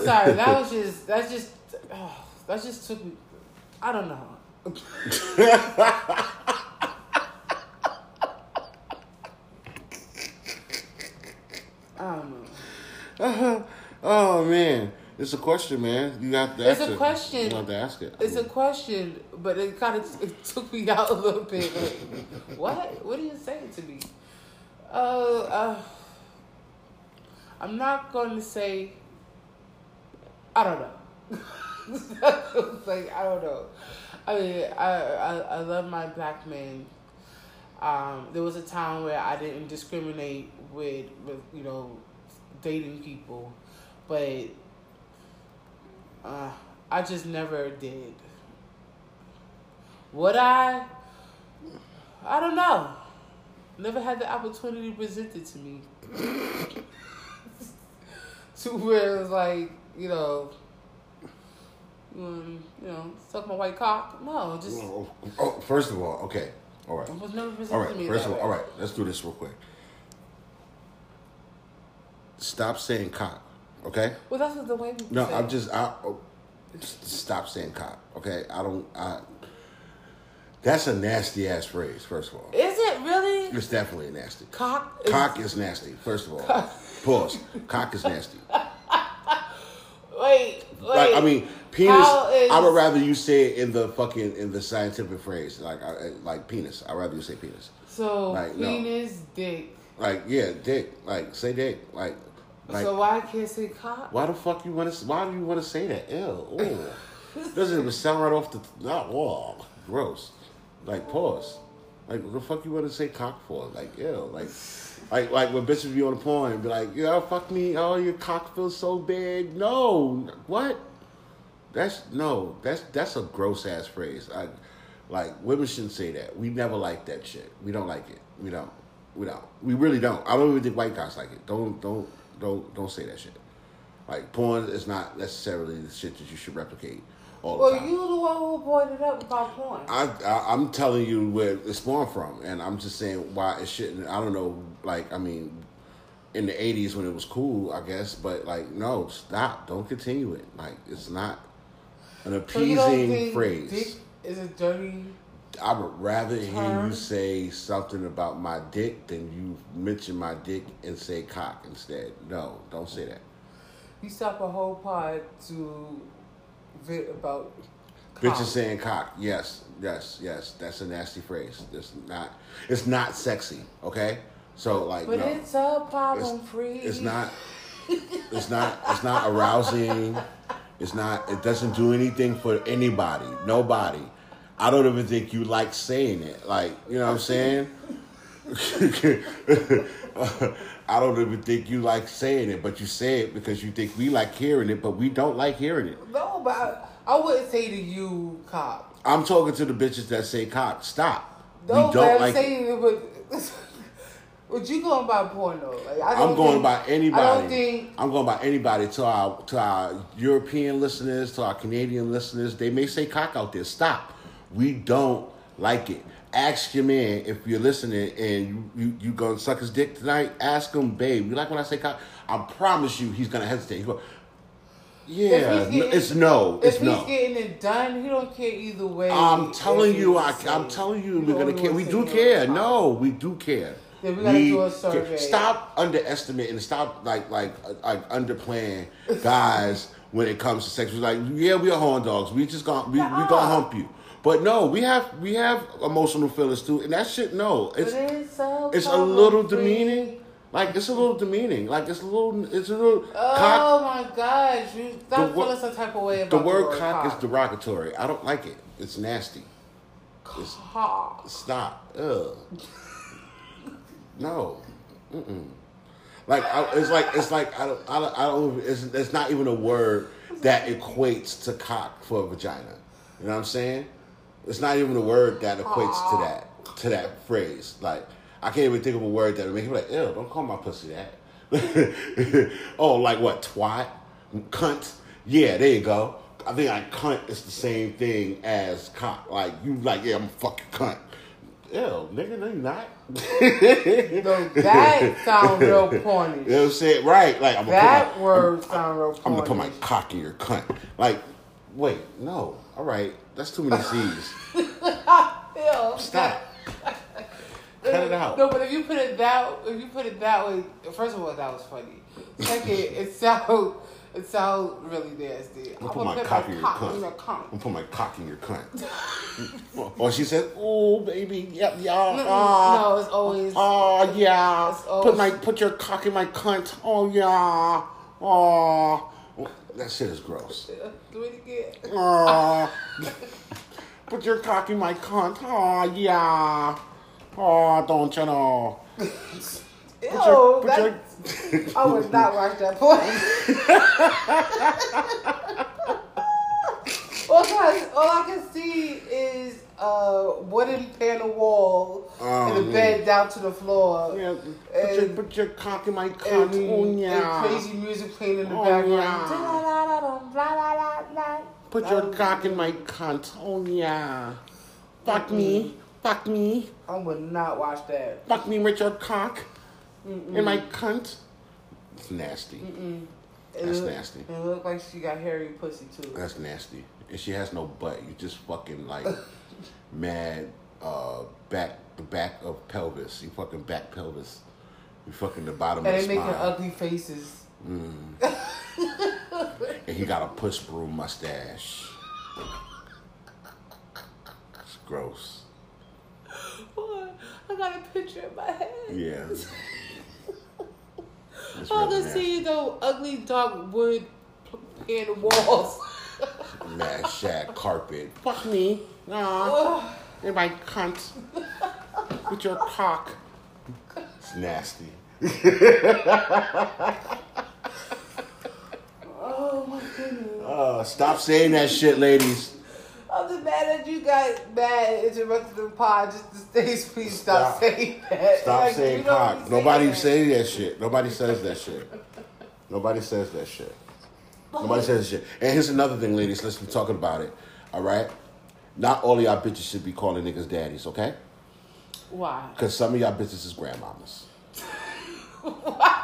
sorry. That was just. That just. Oh, that just took me. I don't know. I don't know. Oh man, it's a question, man. You have to. It's a it. question. You have to ask it. It's a question, but it kind of it took me out a little bit. Like, what? What are you saying to me? Uh, uh, I'm not going to say. I don't know. like I don't know. I mean, I, I I love my black men. Um, there was a time where I didn't discriminate with, with you know, dating people, but uh, I just never did. Would I? I don't know. Never had the opportunity presented to me. to where it was like, you know, um, you know, suck my white cock. No, just Oh, oh, first of all, okay, All right. Was never presented all right. First of all, all right. Let's do this real quick. Stop saying cock, okay? Well, that's what the way people No, say I'm just I oh, stop saying cock, okay? I don't. I. That's a nasty ass phrase. First of all, Is it really it's definitely nasty. cock? is- Cock is nasty. First of all, Pause. Cock is nasty. Wait, wait. Like I mean, penis. Is- I would rather you say it in the fucking in the scientific phrase, like I, eh, like penis. I'd rather you say penis. so like, no. penis, dick. Like yeah, dick. Like say dick. Like like so why can't say cock? why the fuck you want to? Why do you want to say that? Ew. Ooh. Doesn't even sound right off the not wall. Gross. Like pause. Like what the fuck you want to say cock for? Like ew. Like. Like, like when bitches be on the porn be like, yeah, fuck me, oh, your cock feels so big. No, what? That's no, that's that's a gross ass phrase. I, like women shouldn't say that. We never like that shit. We don't like it. We don't. We don't. We really don't. I don't even think white guys like it. Don't don't don't don't say that shit. Like porn is not necessarily the shit that you should replicate all the Well, time. you the one who pointed up about porn. I, I I'm telling you where it's born from, and I'm just saying why it shouldn't. I don't know. Like I mean, in the '80s when it was cool, I guess, but like no, stop. Don't continue it. Like it's not an so appeasing think phrase. dick is a dirty? I would rather hear you say something about my dick than you mention my dick and say cock instead. No, don't say that. You stop a whole pod to vent about. Bitches cock. saying cock. Yes, yes, yes. That's a nasty phrase. It's not. It's not sexy. Okay. So like, But no. it's a problem It's- free. It's not. It's not. It's not arousing. It's not. It doesn't do anything for anybody. Nobody. I don't even think you like saying it. Like you know what I'm saying. I don't even think you like saying it, but you say it because you think we like hearing it, but we don't like hearing it. No, but I, I wouldn't say to you, cop. I'm talking to the bitches that say cop, Stop. No, we don't like. it. saying it, but. But you going by porn though? Like, I I'm going think- by anybody. I don't think I'm going by anybody to our to our European listeners, to our Canadian listeners. They may say cock out there. Stop. We don't like it. Ask your man if you're listening and you you, you gonna suck his dick tonight. Ask him, babe. You like when I say cock? I promise you, he's gonna hesitate. He's going, yeah, If he's n- it's no. if It's he's no. getting it done, he don't care either way. I'm telling you, I, I'm telling you, You we're gonna care. We do care. No, we do care. Then we gotta do a survey. Stop underestimating and stop like like like underplaying guys when it comes to sex. We're like, yeah, we are horn dogs. We just gonna we, we gonna hump you. But no, we have we have emotional feelings too, and that shit. No, it's it's a, it's a little demeaning. Like it's a little demeaning. Like it's a little it's a little Oh cock. my gosh, you stop feeling some type of way about The the word cock is derogatory. I don't like it. It's nasty. cock. Stop. Ugh. No. Mm-mm. Like I, it's like it's like I don't I don't, I don't it's, it's not even a word that equates to cock for a vagina. You know what I'm saying? It's not even a word that equates to that to that phrase. Like I can't even think of a word that would make you like, ew, don't call my pussy that. oh, like what? Twat? Cunt? Yeah, there you go. I think like cunt is the same thing as cock. Like you like, yeah, I'm a fucking cunt. Ew, nigga, no, you're not. No, that sound real porny. You know what I'm saying? Right. Like I'm That my, word sound real porny. I'm, gonna put my cock in your cunt. Like, wait, no. All right, that's too many C's. Ew. Stop. Cut it out. No, but if you put it that if you put it that way, first of all, that was funny. Second, it sound it sounds really nasty. I'm gonna put my cock in your cock cunt. I'm gonna put my cock in your cunt. or oh, she said, "Oh, baby, yep, yeah, Mm-mm. ah, No, it's always oh yeah, always- put my put your cock in my cunt. Oh yeah, oh, that shit is gross. do it again. Aw. Put your cock in my cunt. Oh, yeah. Oh, don't you know? Ew, your- put that, your- I would not watch that porn. all, I, all I can see is a wooden panel wall Oh, and a bed down to the floor. Yeah, put, your, put your cock in my and, cunt. Oh, yeah. and crazy music playing in the Oh, background. Put your cock in my cunt. Oh, yeah. Fuck me. Fuck me. I would not watch that. Fuck me with your cock in my cunt. It's nasty. It That's look- nasty. It look like she got hairy pussy too. That's nasty. And she has no butt. You just fucking like mad uh back the back of pelvis. You fucking back pelvis. You fucking the bottom And of they the making ugly faces. and he got a push broom mustache. It's gross. Boy, I got a picture in my head. Yeah. It's I really can see the ugly dark wood in the walls. Mad shag carpet. Fuck me. Nah. In my cunt. With your cock. It's nasty. Oh my goodness. Uh, stop saying that shit, ladies. I'm just mad that you got mad interrupted the pod just to stay please stop, Stop. saying that. Stop Like, saying you don't cock. be Nobody saying say that shit. Nobody says that shit. Nobody says that shit. Nobody says that shit. And here's another thing, ladies. Let's be talking about it. All right? Not all of y'all bitches should be calling niggas daddies, okay? Why? Because some of y'all bitches is grandmamas.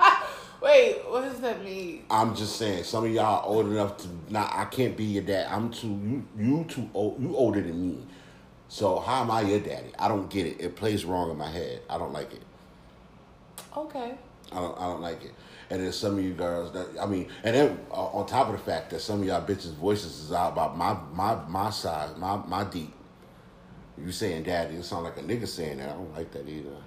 Wait, what does that mean? I'm just saying, some of y'all old enough to not. I can't be your dad. I'm too. You, you too old. You older than me. So how am I your daddy? I don't get it. It plays wrong in my head. I don't like it. Okay. I don't, I don't like it. And then some of you girls that I mean, and then uh, on top of the fact that some of y'all bitches' voices is out about my my my side, my my deep. You saying daddy, it sound like a nigga saying that. I don't like that either.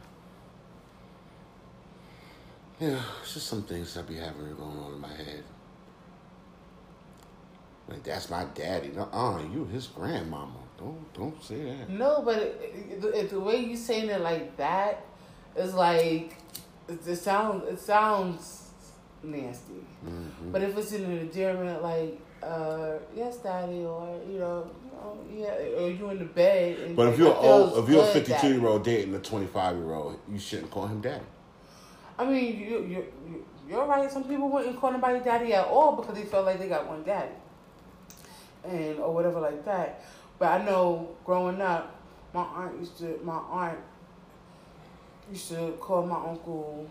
Yeah, it's just some things that be having going on in my head. Like that's my daddy. No, uh, you his grandmama. Don't don't say that. No, but it, it, it- the way you saying it like that is like it, it sounds it sounds nasty. Mm-hmm. But if it's in an endearment like uh, yes, daddy, or you know, you yeah, or you in the bed. And But if you're old, if you're a 52 year old dating a 25 year old, you shouldn't call him daddy. I mean, you you you- you're right. Some people wouldn't call anybody daddy at all because they felt like they got one daddy, and or whatever like that. But I know growing up, my aunt used to my aunt used to call my uncle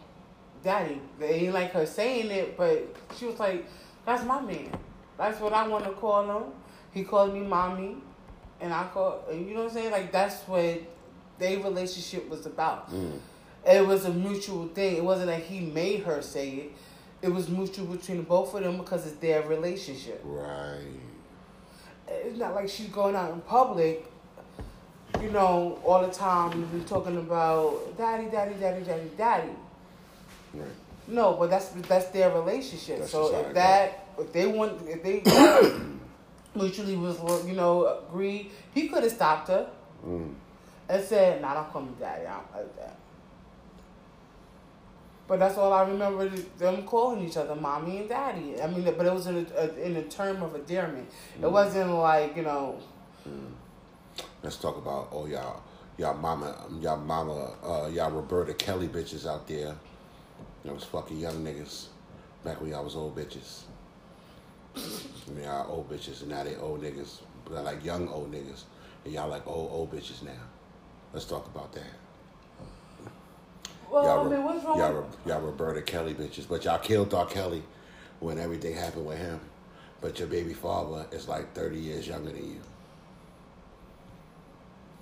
daddy. They ain't like her saying it, but she was like, "That's my man. That's what I want to call him." He called me mommy, and I call you know what I'm saying. Like that's what their relationship was about. Mm. It was a mutual thing. It wasn't like he made her say it. It was mutual between both of them because it's their relationship. Right. It's not like she's going out in public, you know, all the time and talking about daddy, daddy, daddy, daddy, daddy. Right. No, but that's that's their relationship. That's so if that, if they want, if they mutually was, you know, agreed, he could have stopped her Mm. and said, "Nah, don't call me daddy. I don't like that." But that's all I remember them calling each other, mommy and daddy. I mean, but it was in a, a in a term of endearment. It wasn't like you know. Let's talk about oh y'all y'all mama y'all mama uh y'all Roberta Kelly bitches out there. Y'all was fucking young niggas back when y'all was old bitches. I mean y'all old bitches and now they old niggas. But like young old niggas. And y'all like old old bitches now. Let's talk about that. Well, y'all, I mean, what's wrong? y'all, y'all Roberta Kelly bitches. But y'all killed R. Kelly when everything happened with him. But your baby father is like 30 years younger than you.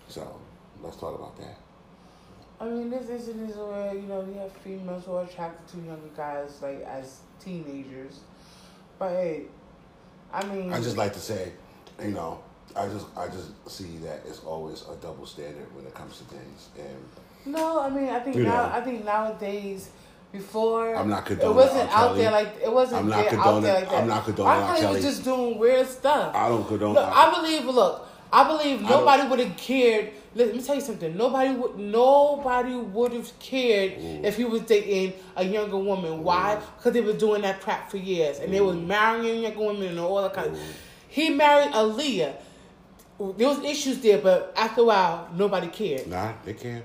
So, let's talk about that. I mean, this isn't is where you know you have females who are attracted to younger guys like as teenagers, but hey, I mean, I just like to say, you know, I just I just see that it's always a double standard when it comes to things. And no, I mean, I think You now know. I think nowadays. Before I'm not it wasn't R. out there like it wasn't I'm not there out there like that. I'm not condoning R. Kelly was just doing weird stuff. I don't condone Look. I believe. Look, I believe nobody would have cared. Let me tell you something. Nobody would. Nobody would have cared if he was dating a younger woman. Why? Because they were doing that crap for years, and they was marrying younger women and all that kind. of He married Aaliyah. There was issues there, but after a while, nobody cared. Nah, they can't.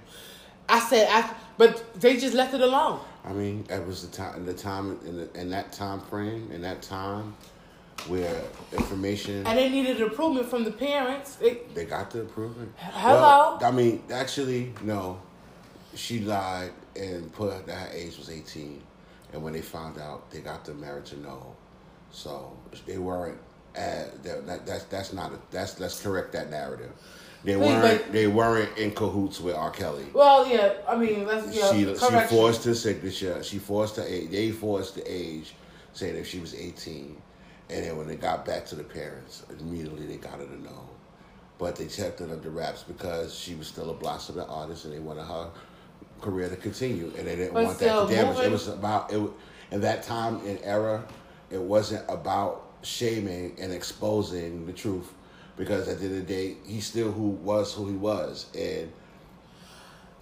I said, I, but they just left it alone. I mean, that was the time, the time in, the, in that time frame, in that time, where information And they needed approval from the parents. They, they got the approval. Hello? Well, I mean, actually, no. She lied and put that her age was eighteen, and when they found out, they got the marriage annul. So they weren't. Uh, that, that, that's that's not a, that's let's correct that narrative. They weren't. they weren't in cahoots with R. Kelly. Well, yeah. I mean, let's yeah. she she forced her signature. She forced her age. They forced the age, saying if she was eighteen, and then when they got back to the parents, immediately they got her to know. But they kept it under wraps because she was still a blossoming artist, and they wanted her career to continue, and they didn't But want that to damage. It was about it. In that time and era, it wasn't about shaming and exposing the truth, because at the end of the day, he still who was who he was, and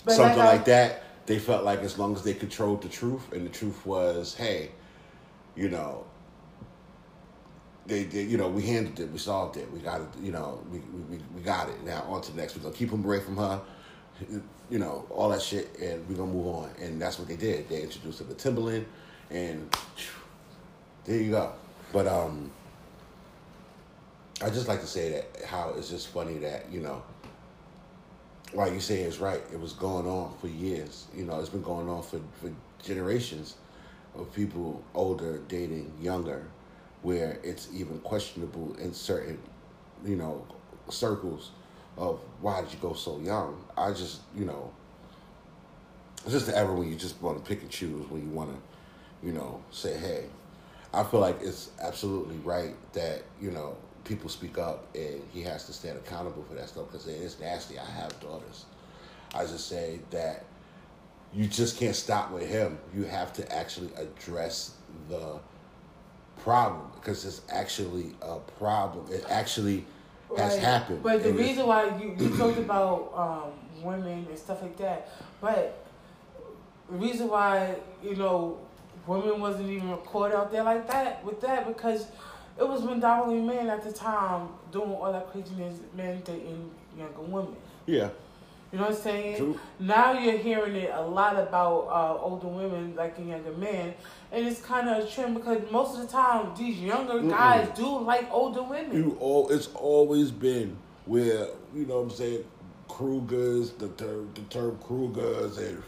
But something like I- like that. They felt like as long as they controlled the truth, and the truth was, hey, you know, they, they you know, we handled it, we solved it, we got it, you know, we we, we got it. Now on to the next. We're gonna keep them away from her, you know, all that shit, and we're gonna move on. And that's what they did. They introduced her to Timbaland, and there you go. But um, I just like to say that how it's just funny that you know like you say it's right. It was going on for years. You know, it's been going on for, for generations of people older dating younger, where it's even questionable in certain, you know, circles of why did you go so young? I just, you know, it's just the era when you just want to pick and choose when you want to, you know, say, hey, I feel like it's absolutely right that you know people speak up and he has to stand accountable for that stuff because it is nasty. I have daughters. I just say that you just can't stop with him. You have to actually address the problem because it's actually a problem. It actually has Right. happened. But the reason why you, you talked about um, women and stuff like that, but the reason why you know women wasn't even recorded out there like that with that because it was when predominantly men at the time doing all that craziness, men dating younger women. yeah, You know what I'm saying? True. Now you're hearing it a lot about uh, older women liking younger men, and it's kind of a trend because most of the time these younger guys do like older women. you all it's always been where you know what I'm saying Cougars, the term the term Cougars and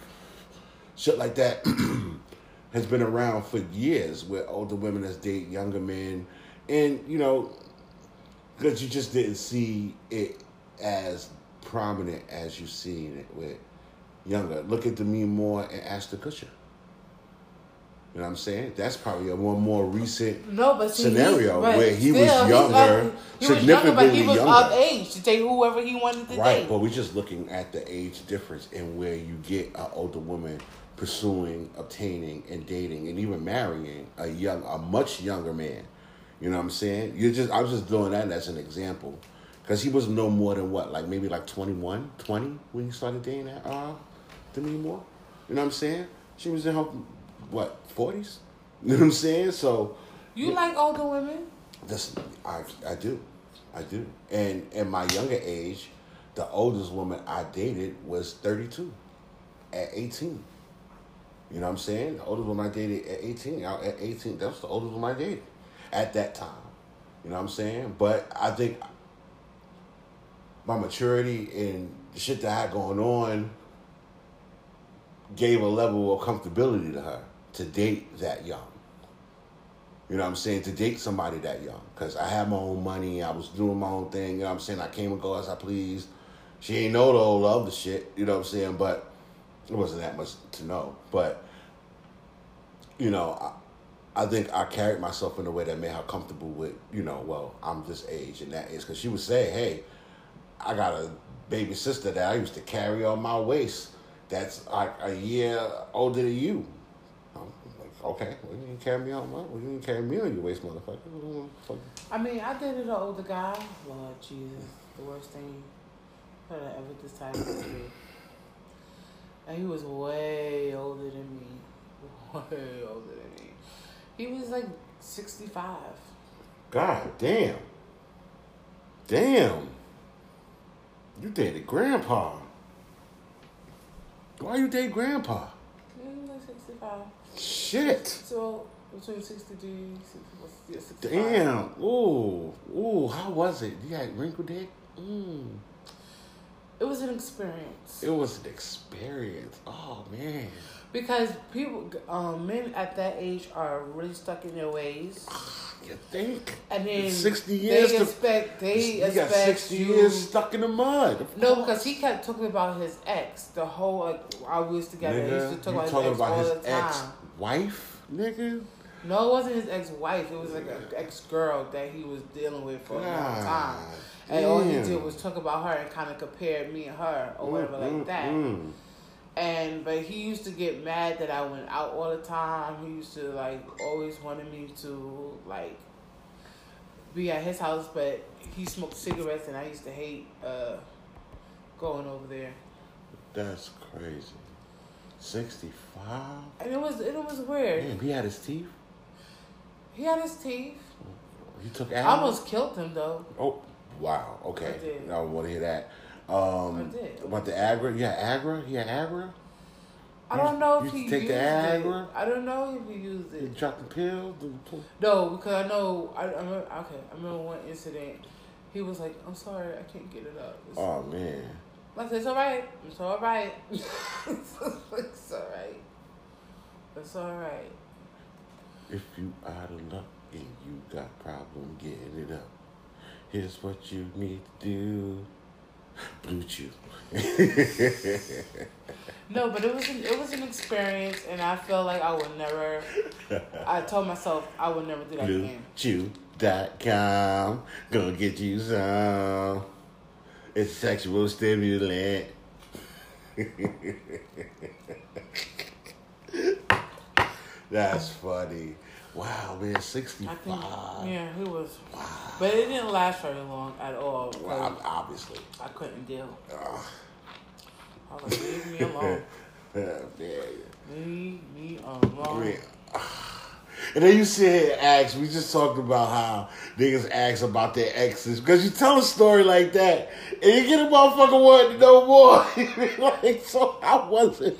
shit like that has been around for years where older women has date younger men and you know because you just didn't see it as prominent as you've seen it with younger. Look at Demi Moore and Ashton Kutcher. You know what I'm saying? That's probably a one more recent No, but see, scenario where he was still, he's younger, he was younger, but he was of age to date whoever he wanted to Right, date. but we're just looking at the age difference and where you get an older woman pursuing, obtaining, and dating, and even marrying a young, a much younger man. You know what I'm saying? You're just, I'm just doing that as an example, because he was no more than what, like maybe like 21, 20 when he started dating that uh, Demi Moore. You know what I'm saying? She was in her what 40s. You know what I'm saying? So you like older women? this I I do, I do. And in my younger age, the oldest woman I dated was thirty two, at eighteen. You know what I'm saying? The oldest woman I dated at eighteen. At eighteen, that was the oldest woman I dated at that time. You know what I'm saying? But I think my maturity and the shit that I had going on gave a level of comfortability to her to date that young. You know what I'm saying? To date somebody that young. Because I had my own money. I was doing my own thing. You know what I'm saying? I came and go as I pleased. She ain't know the whole other shit. You know what I'm saying? But it wasn't that much to know. But, you know, I, I think I carried myself in a way that made her comfortable with, you know, well, I'm this age and that age. Because she would say, hey, I got a baby sister that I used to carry on my waist that's like a year older than you. I'm like, okay, well, you didn't carry me on my, well, you didn't carry me on your waist, motherfucker. I mean, I dated an older guy. Lord Jesus, the worst thing that I ever decided to do. And he was way older than me. Way older than me. He was like 65. God damn. Damn. You dated grandpa. Why you date grandpa? Yeah, he was like 65. Shit. So, between 63 and 60, yeah, 65. Damn. Ooh. Ooh, how was it? You had wrinkled dick? Mm. It was an experience It was an experience. Oh man. Because people, um, men at that age are really stuck in their ways, You think? and then 60 years They to- expect they you got 60 you. years stuck in the mud. No, because he kept talking about his ex. The whole like I was together. he used to talk about his ex about his ex-wife, nigga? No, it wasn't his ex-wife. It was like an ex-girl that he was dealing with for a long time. God And all he did was talk about her and kind of compared me and her or whatever Mm, like mm, that. mm. And but he used to get mad that I went out all the time. He used to like always wanted me to like be at his house, but he smoked cigarettes and I used to hate uh, going over there. That's crazy. 65? And it was it was weird. Damn, he had his teeth? He had his teeth. He took I almost killed him though. Oh, wow. Okay. I did. I want to hear that. Um. About the Agra? Yeah, Agra? Had Agra? I don't know you if he take used the it. I don't know if he used You it. dropped the pill? No, because I know. I, I remember, okay. I remember one incident. He was like, "I'm sorry, I can't get it up." It's, Oh, man. I said, "It's all right. It's all right. it's all right. It's all right." If you out of luck and you got problem getting it up, here's what you need to do. BlueChew. No, but it was an, it was an experience, and I feel like I would never. I told myself I would never do that again. BlueChew.com. Gonna get you some. It's sexual stimulant. That's funny. Wow, man, I 65. think, yeah, he was, Wow. but it didn't last very long at all. Well, ob- obviously. I couldn't deal. I was like, leave me alone. Yeah, yeah. Leave me I alone. and then you sit here and ask, we just talked about how niggas ask about their exes. Because you tell a story like that, and you get a motherfucker wanting to know more. like, so how was it?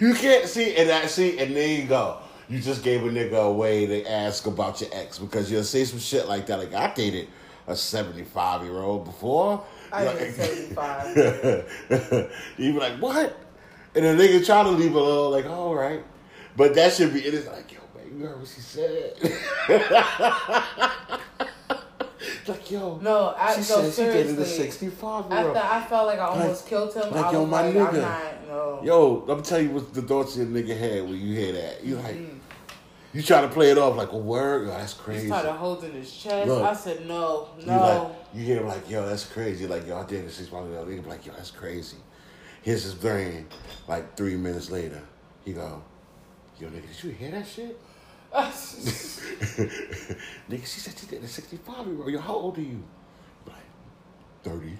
You can't see, and I see, and there you go. You just gave a nigga a way to ask about your ex because you'll say some shit like that. Like, I dated a 75 year old before. I Like- ain't 75. you be like, what? And the nigga try to leave a little like, all right. But that should be, it is like, yo, man, you heard what she said. like, yo, No, I she no, said she dated a seriously. 65. After I felt like I almost killed him, like, I yo, my like, nigga. I'm not, no. Yo, let me tell you what the thoughts your nigga had when you hear that. You like, Mm-hmm. you try to play it off like a word. Yo, that's crazy. He started holding his chest. Look. I said, no, You no. like, you hear him like, yo, that's crazy. Like, yo, I did a six months ago. Nigga be like, yo, that's crazy. Here's his brain. Like three minutes later, he go, yo, nigga, did you hear that shit? Nigga, she said she did a 65 year old. Yo, how old are you? Like, 30.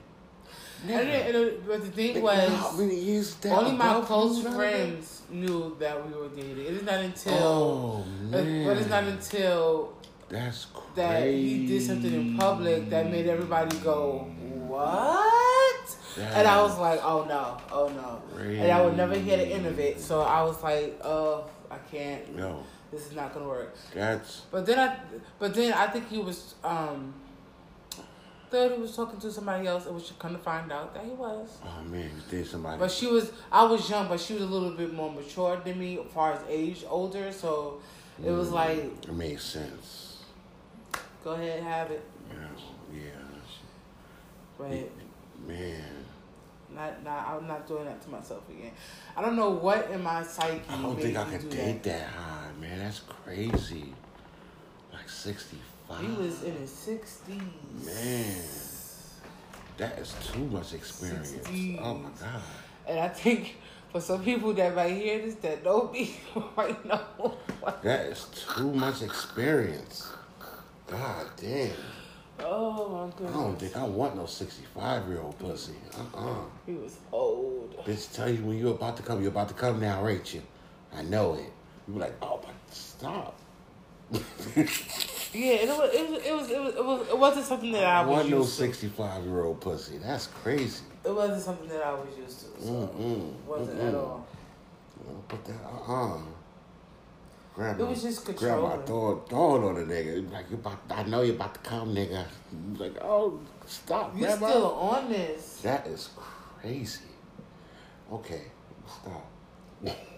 And then- and it- but the thing Nigga, how was, many years that only my above close you, nigga? friends knew that we were dating. It is not until, Oh, man. but it's not until That's crazy. that he did something in public that made everybody go, "What?" And I was like, "Oh no, oh no!" And I would never hear the end of it, so I was like, "Oh, I can't. Yo, This is not gonna work." that's. But then I, but then I think he was, um, thought he was talking to somebody else, and we should come to find out that he was. Oh, man, you did somebody. But she was, I was young, but she was a little bit more mature than me, as far as age, older. So it was like, It makes sense. go ahead, have it, Yeah, yeah. but Man. not, not, I'm not doing that to myself again. I don't know what in my psyche. I don't think I could do date that high, man. That's crazy. Like 65. He was in his sixties. Man. That is too much experience. 60s. Oh my God. And I think for some people that might hear this that don't be right now. That is too much experience. God damn. Oh my god. I don't think I want no 65 year old pussy. Uh uh He was old. Bitch, tell you when you're about to come, you're about to come now, ain't you? I know it. You be like, oh, but stop. Yeah, it was it was it was it, was, it, was, it wasn't something that I was want no to. 65 year old pussy. That's crazy. It wasn't something that I was used to. So Mm-mm. it wasn't Mm-mm. at all. Put that uh uh Grandma, It was just Grandma controlling. throwing, throwing on the nigga. Like, you about, I know you're about to come, nigga. Like, oh, stop, You still on this? That is crazy. Okay, stop.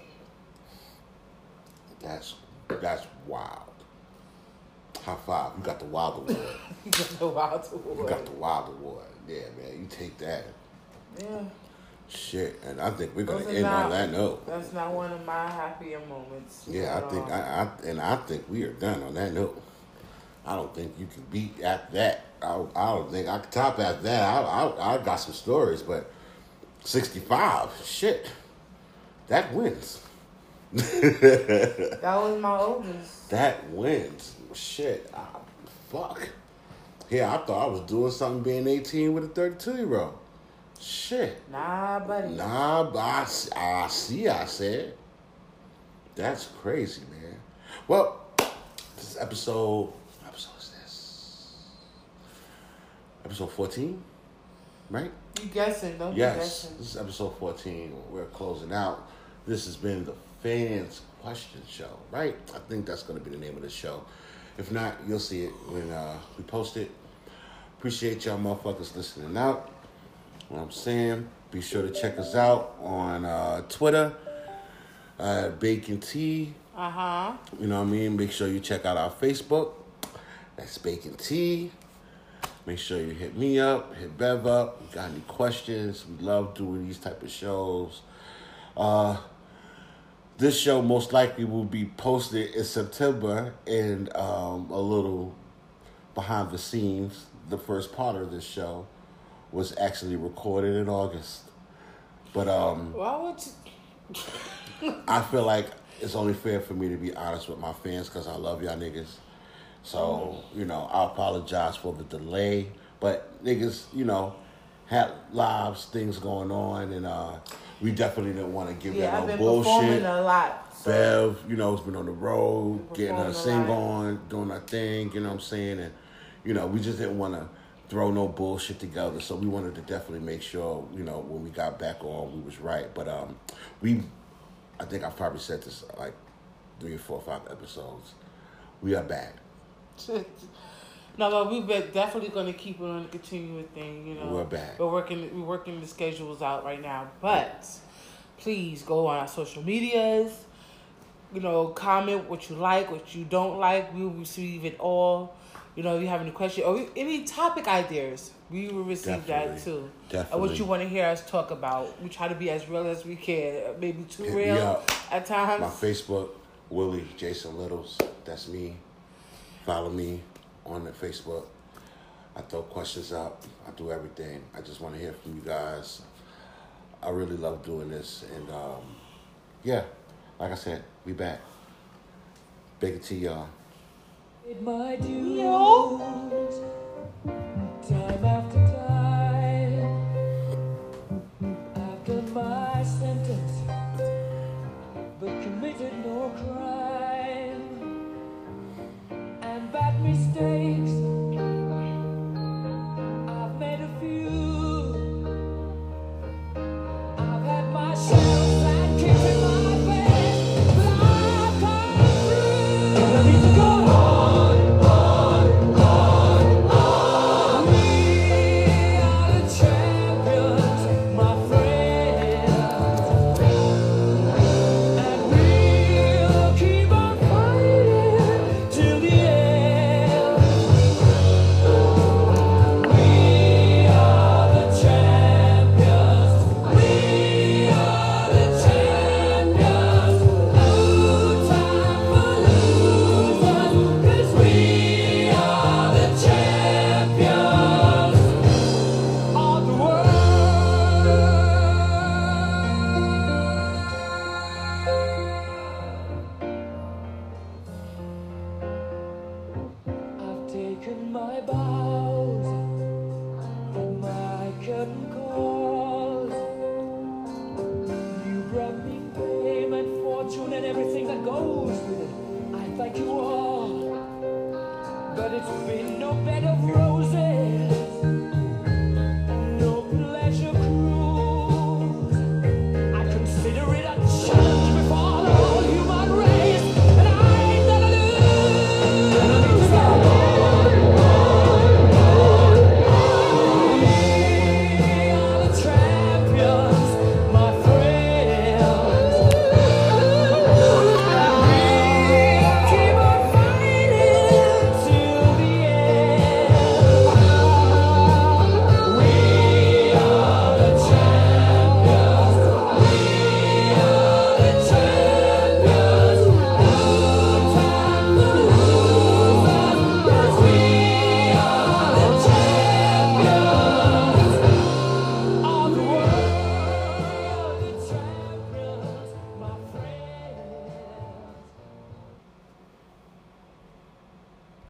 That's that's wild. High five. You got the wild award. You got the wild award. You got the wild award. Yeah, man. You take that. Yeah, Shit. And I think we're gonna end on that note. that's not one of my happier moments. Yeah, I think. I, I and I think we are done on that note. I don't think you can beat at that. I, I don't think I can top at that. I, I I got some stories, but sixty five, shit, that wins. that was my oldest. That wins. Shit, I, fuck. Yeah, I thought I was doing something being eighteen with a thirty two year old. Shit. Nah, buddy. Nah, but I see, I said. That's crazy, man. Well, this is episode, what episode is this? Episode 14, right? You guessing? Don't Yes, guessing. this is episode 14. We're closing out. This has been the Fans Question Show, right? I think that's going to be the name of the show. If not, you'll see it when uh, we post it. Appreciate y'all motherfuckers listening out. What I'm saying, be sure to check us out on uh, Twitter, uh, Bacon Tea. Uh huh. You know what I mean? Make sure you check out our Facebook. That's Bacon Tea. Make sure you hit me up, hit Bev up. You got any questions? We love doing these type of shows. Uh, this show most likely will be posted in September and um, a little behind the scenes. The first part of this show was actually recorded in August. But um, Why would you? I feel like it's only fair for me to be honest with my fans because I love y'all niggas. So, you know, I apologize for the delay. But niggas, you know, had lives, things going on, and uh, we definitely didn't want to give Yeah, that I've no been performing bullshit. a lot. So Bev, you know, has been on the road, getting her sing on, doing her thing, you know what I'm saying? And, you know, we just didn't want to throw no bullshit together. So we wanted to definitely make sure, you know, when we got back on, we was right. But um, we, I think I've probably said this like three or four or five episodes. We are back. No, but we've been definitely going to keep it on a continuing thing. You know, We're back. We're working. We're working the schedules out right now. But please go on our social medias. You know, comment what you like, what you don't like. We will receive it all. You know, if you have any questions or any topic ideas, we will receive that Definitely. too. And Definitely. what you want to hear us talk about. We try to be as real as we can. Maybe too Hit real at times. My Facebook, Willie Jason Littles. That's me. Follow me on the Facebook. I throw questions up. I do everything. I just want to hear from you guys. I really love doing this, and um, yeah, like I said, we back. Big to y'all. Did my dues